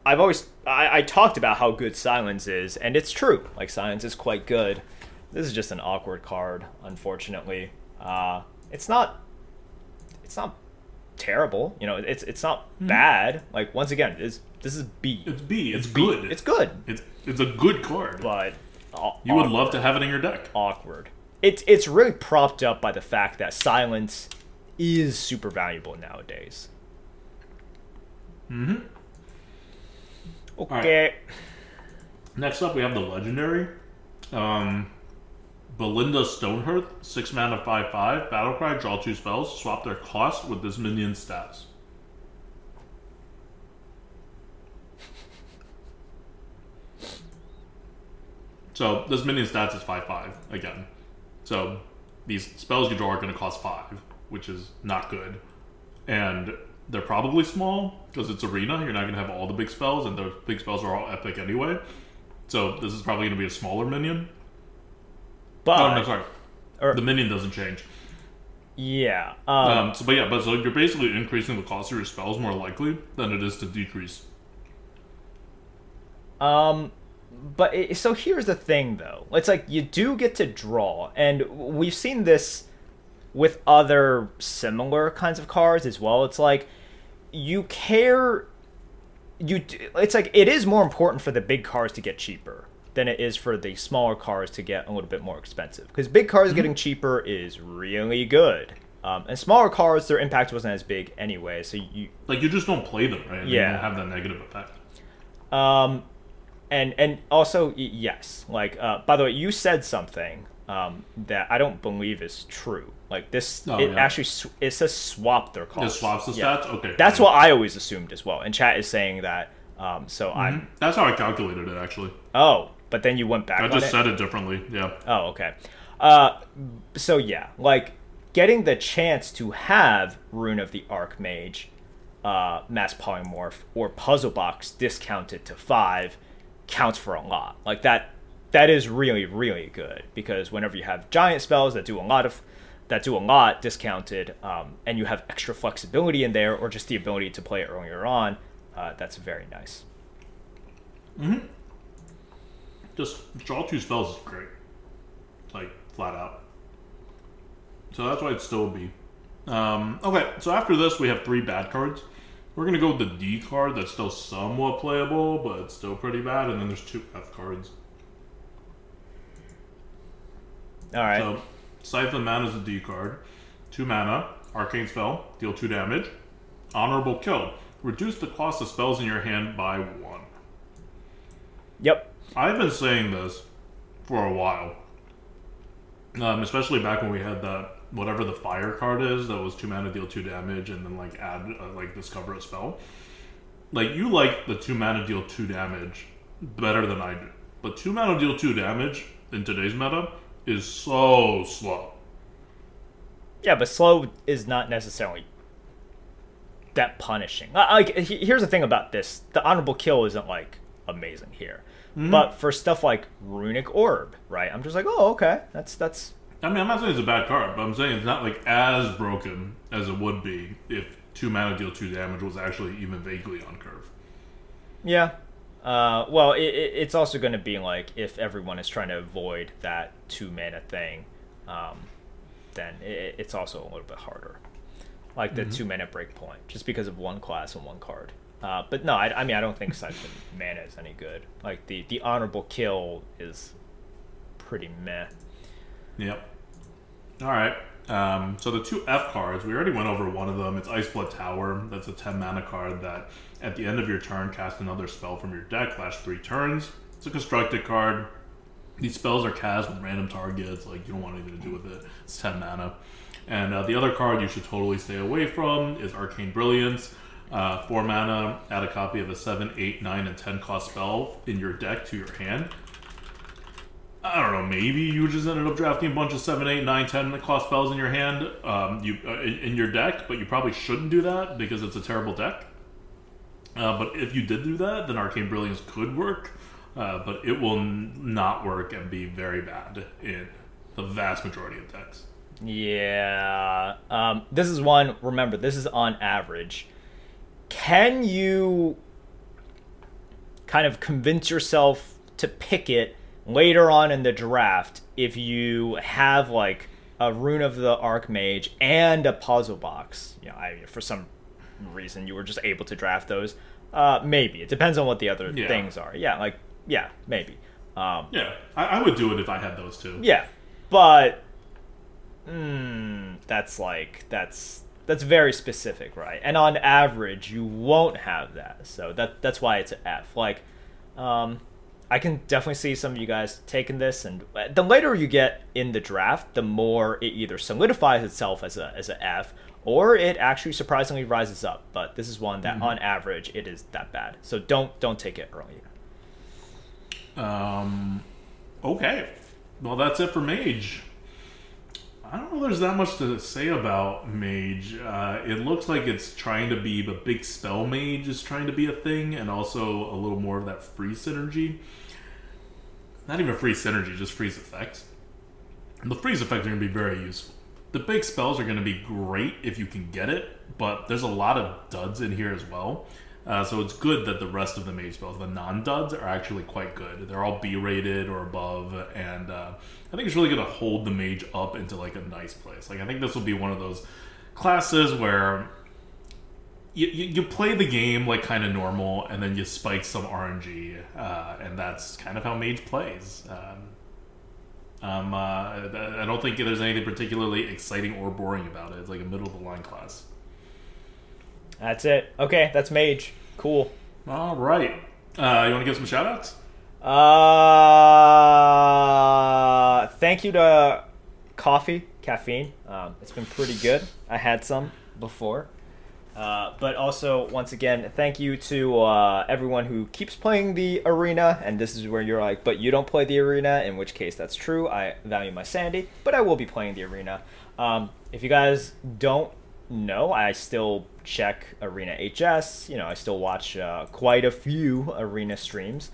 I've always I, I talked about how good silence is, and it's true. Like silence is quite good. This is just an awkward card, unfortunately. Uh, it's not. It's not terrible. You know, it's it's not bad. Like once again, it's this is B. It's B. It's, B. good. It's good, It's it's a good card. but aw- you would awkward. love to have it in your deck. awkward. It's it's really propped up by the fact that silence is super valuable nowadays. Mm-hmm. Okay. Next up, we have the legendary, um, Belinda Stonehearth, six mana, five five, battle cry, draw two spells, swap their cost with this minion's stats. So this minion stats is five five again. So these spells you draw are going to cost five, which is not good, and they're probably small because it's arena. You're not going to have all the big spells, and those big spells are all epic anyway. So this is probably going to be a smaller minion. But oh no, sorry, or- the minion doesn't change. yeah. Um, Um, so, but yeah, but so you're basically increasing the cost of your spells more likely than it is to decrease. Um, but it, so here's the thing, though. It's like you do get to draw, and we've seen this with other similar kinds of cards as well. It's like you care. You. d- It's like it is more important for the big cards to get cheaper than it is for the smaller cars to get a little bit more expensive. Because big cars getting cheaper is really good. Um, and smaller cars, their impact wasn't as big anyway. So you, Like you just don't play them, right? And Yeah. You don't have that negative effect. Um, and and also yes, like uh, by the way, you said something um, that I don't believe is true. Like this, Oh, it yeah. actually sw- it says swap their It costs. swaps the Yeah. stats. Okay, That's what I always assumed as well. And chat is saying that. Um, so I'm That's how I calculated it. Actually, oh, but then you went back. I just it? said it differently. Yeah. Oh, okay. Uh, so yeah, like getting the chance to have Rune of the Archmage, uh, Mass Polymorph, or Puzzle Box discounted to five counts for a lot. Like that, that is really really good because whenever you have giant spells that do a lot of that do a lot discounted, um, and you have extra flexibility in there, or just the ability to play it earlier on, uh, that's very nice. Just draw two spells is great. Like flat out. So that's why it's still be Um, okay, so after this we have three bad cards. We're gonna go with the D card that's still somewhat playable, but it's still pretty bad, and then there's two F cards. All right. So Siphon Mana is a D card. Two mana, arcane spell, deal two damage. Honorable kill. Reduce the cost of spells in your hand by one. yep. I've been saying this for a while. Um, especially back when we had that whatever the fire card is that was two mana deal two damage and then like add uh, like discover a spell. Like you like the two mana deal two damage better than I do, but two mana deal two damage in today's meta is so slow. Yeah, but slow is not necessarily that punishing. Like, here's the thing about this: the honorable kill isn't like amazing here, but for stuff like runic orb, right? I'm just like, oh, okay, that's that's I mean, I'm not saying it's a bad card, but I'm saying it's not like as broken as it would be if two mana deal two damage was actually even vaguely on curve. yeah. Uh, well, it, it, it's also going to be like if everyone is trying to avoid that two mana thing, um, then it, it's also a little bit harder. Like the two mana break point, just because of one class and one card. Uh, but no, I, I mean I don't think Siphon [laughs] mana is any good. Like the the honorable kill is pretty meh. Yep. All right. Um, so the two F cards, we already went over one of them. It's Iceblood Tower. That's a 10 mana card that at the end of your turn cast another spell from your deck, last three turns. It's a constructed card. These spells are cast with random targets, like you don't want anything to do with it. It's 10 mana. And uh, the other card you should totally stay away from is Arcane Brilliance. Uh, 4 mana, add a copy of a 7, 8, 9, and 10 cost spell in your deck to your hand. I don't know. Maybe you just ended up drafting a bunch of 7, 8, 9, 10 cost spells in your hand, um, you uh, in, in your deck, but you probably shouldn't do that because it's a terrible deck. Uh, but if you did do that, then Arcane Brilliance could work, uh, but it will n- not work and be very bad in the vast majority of decks. Yeah. Um, this is one. Remember, this is on average. Can you kind of convince yourself to pick it later on in the draft if you have like a rune of the archmage and a puzzle box? You know, I, for some reason you were just able to draft those. Uh, maybe it depends on what the other Yeah. things are. Yeah, like yeah, maybe. Um, Yeah, I, I would do it if I had those two. yeah, but mm, that's like that's that's very specific, right? And on average, you won't have that. So that that's why it's an F. Like, um, I can definitely see some of you guys taking this, and uh, the later you get in the draft, the more it either solidifies itself as a as a F, or it actually surprisingly rises up. But this is one that, on average, it is that bad. So don't don't take it early. Um, okay. Well, that's it for Mage. I don't know there's that much to say about Mage. Uh, it looks like it's trying to be, the big spell Mage is trying to be a thing, and also a little more of that free synergy. Not even free synergy, just freeze effects. And the freeze effects are going to be very useful. The big spells are going to be great if you can get it, but there's a lot of duds in here as well. Uh, so it's good that the rest of the mage spells, the non-duds, are actually quite good. They're all B rated or above, and uh, I think it's really going to hold the mage up into like a nice place. Like I think this will be one of those classes where you, you, you play the game like kind of normal, and then you spike some RNG, uh, and that's kind of how mage plays. Um, um, uh, I don't think there's anything particularly exciting or boring about it. It's like a middle of the line class. That's it. Okay, that's Mage. Cool. All right. Uh, you want to give some shout outs? Uh, thank you to coffee, caffeine. Um, it's been pretty good. I had some before. Uh, but also, once again, thank you to uh, everyone who keeps playing the arena. And this is where you're like, but you don't play the arena, in which case that's true. I value my sanity, but I will be playing the arena. Um, if you guys don't know, I still check Arena HS. You know, I still watch uh, quite a few arena streams.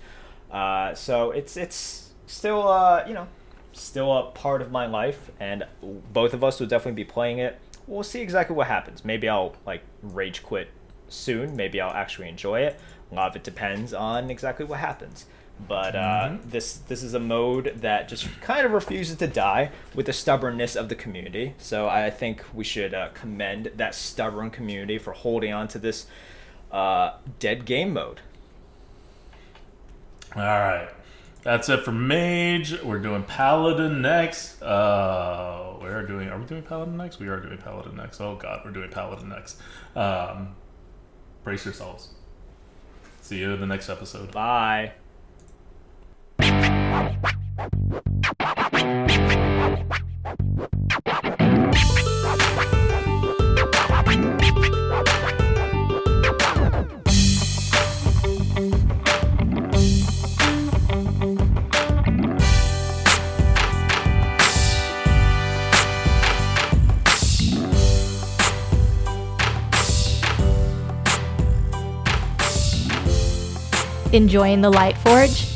Uh, so it's it's still uh, you know still a part of my life, and both of us will definitely be playing it. We'll see exactly what happens. Maybe I'll like rage quit soon. Maybe I'll actually enjoy it. A lot of it depends on exactly what happens. But uh, this this is a mode that just kind of refuses to die with the stubbornness of the community. So I think we should uh, commend that stubborn community for holding on to this uh, dead game mode. All right. That's it for Mage. We're doing Paladin next. Uh, we're doing. Are we doing Paladin next? We are doing Paladin next. Oh God, we're doing Paladin next. Um, brace yourselves. See you in the next episode. Bye. Enjoying the Light Forge?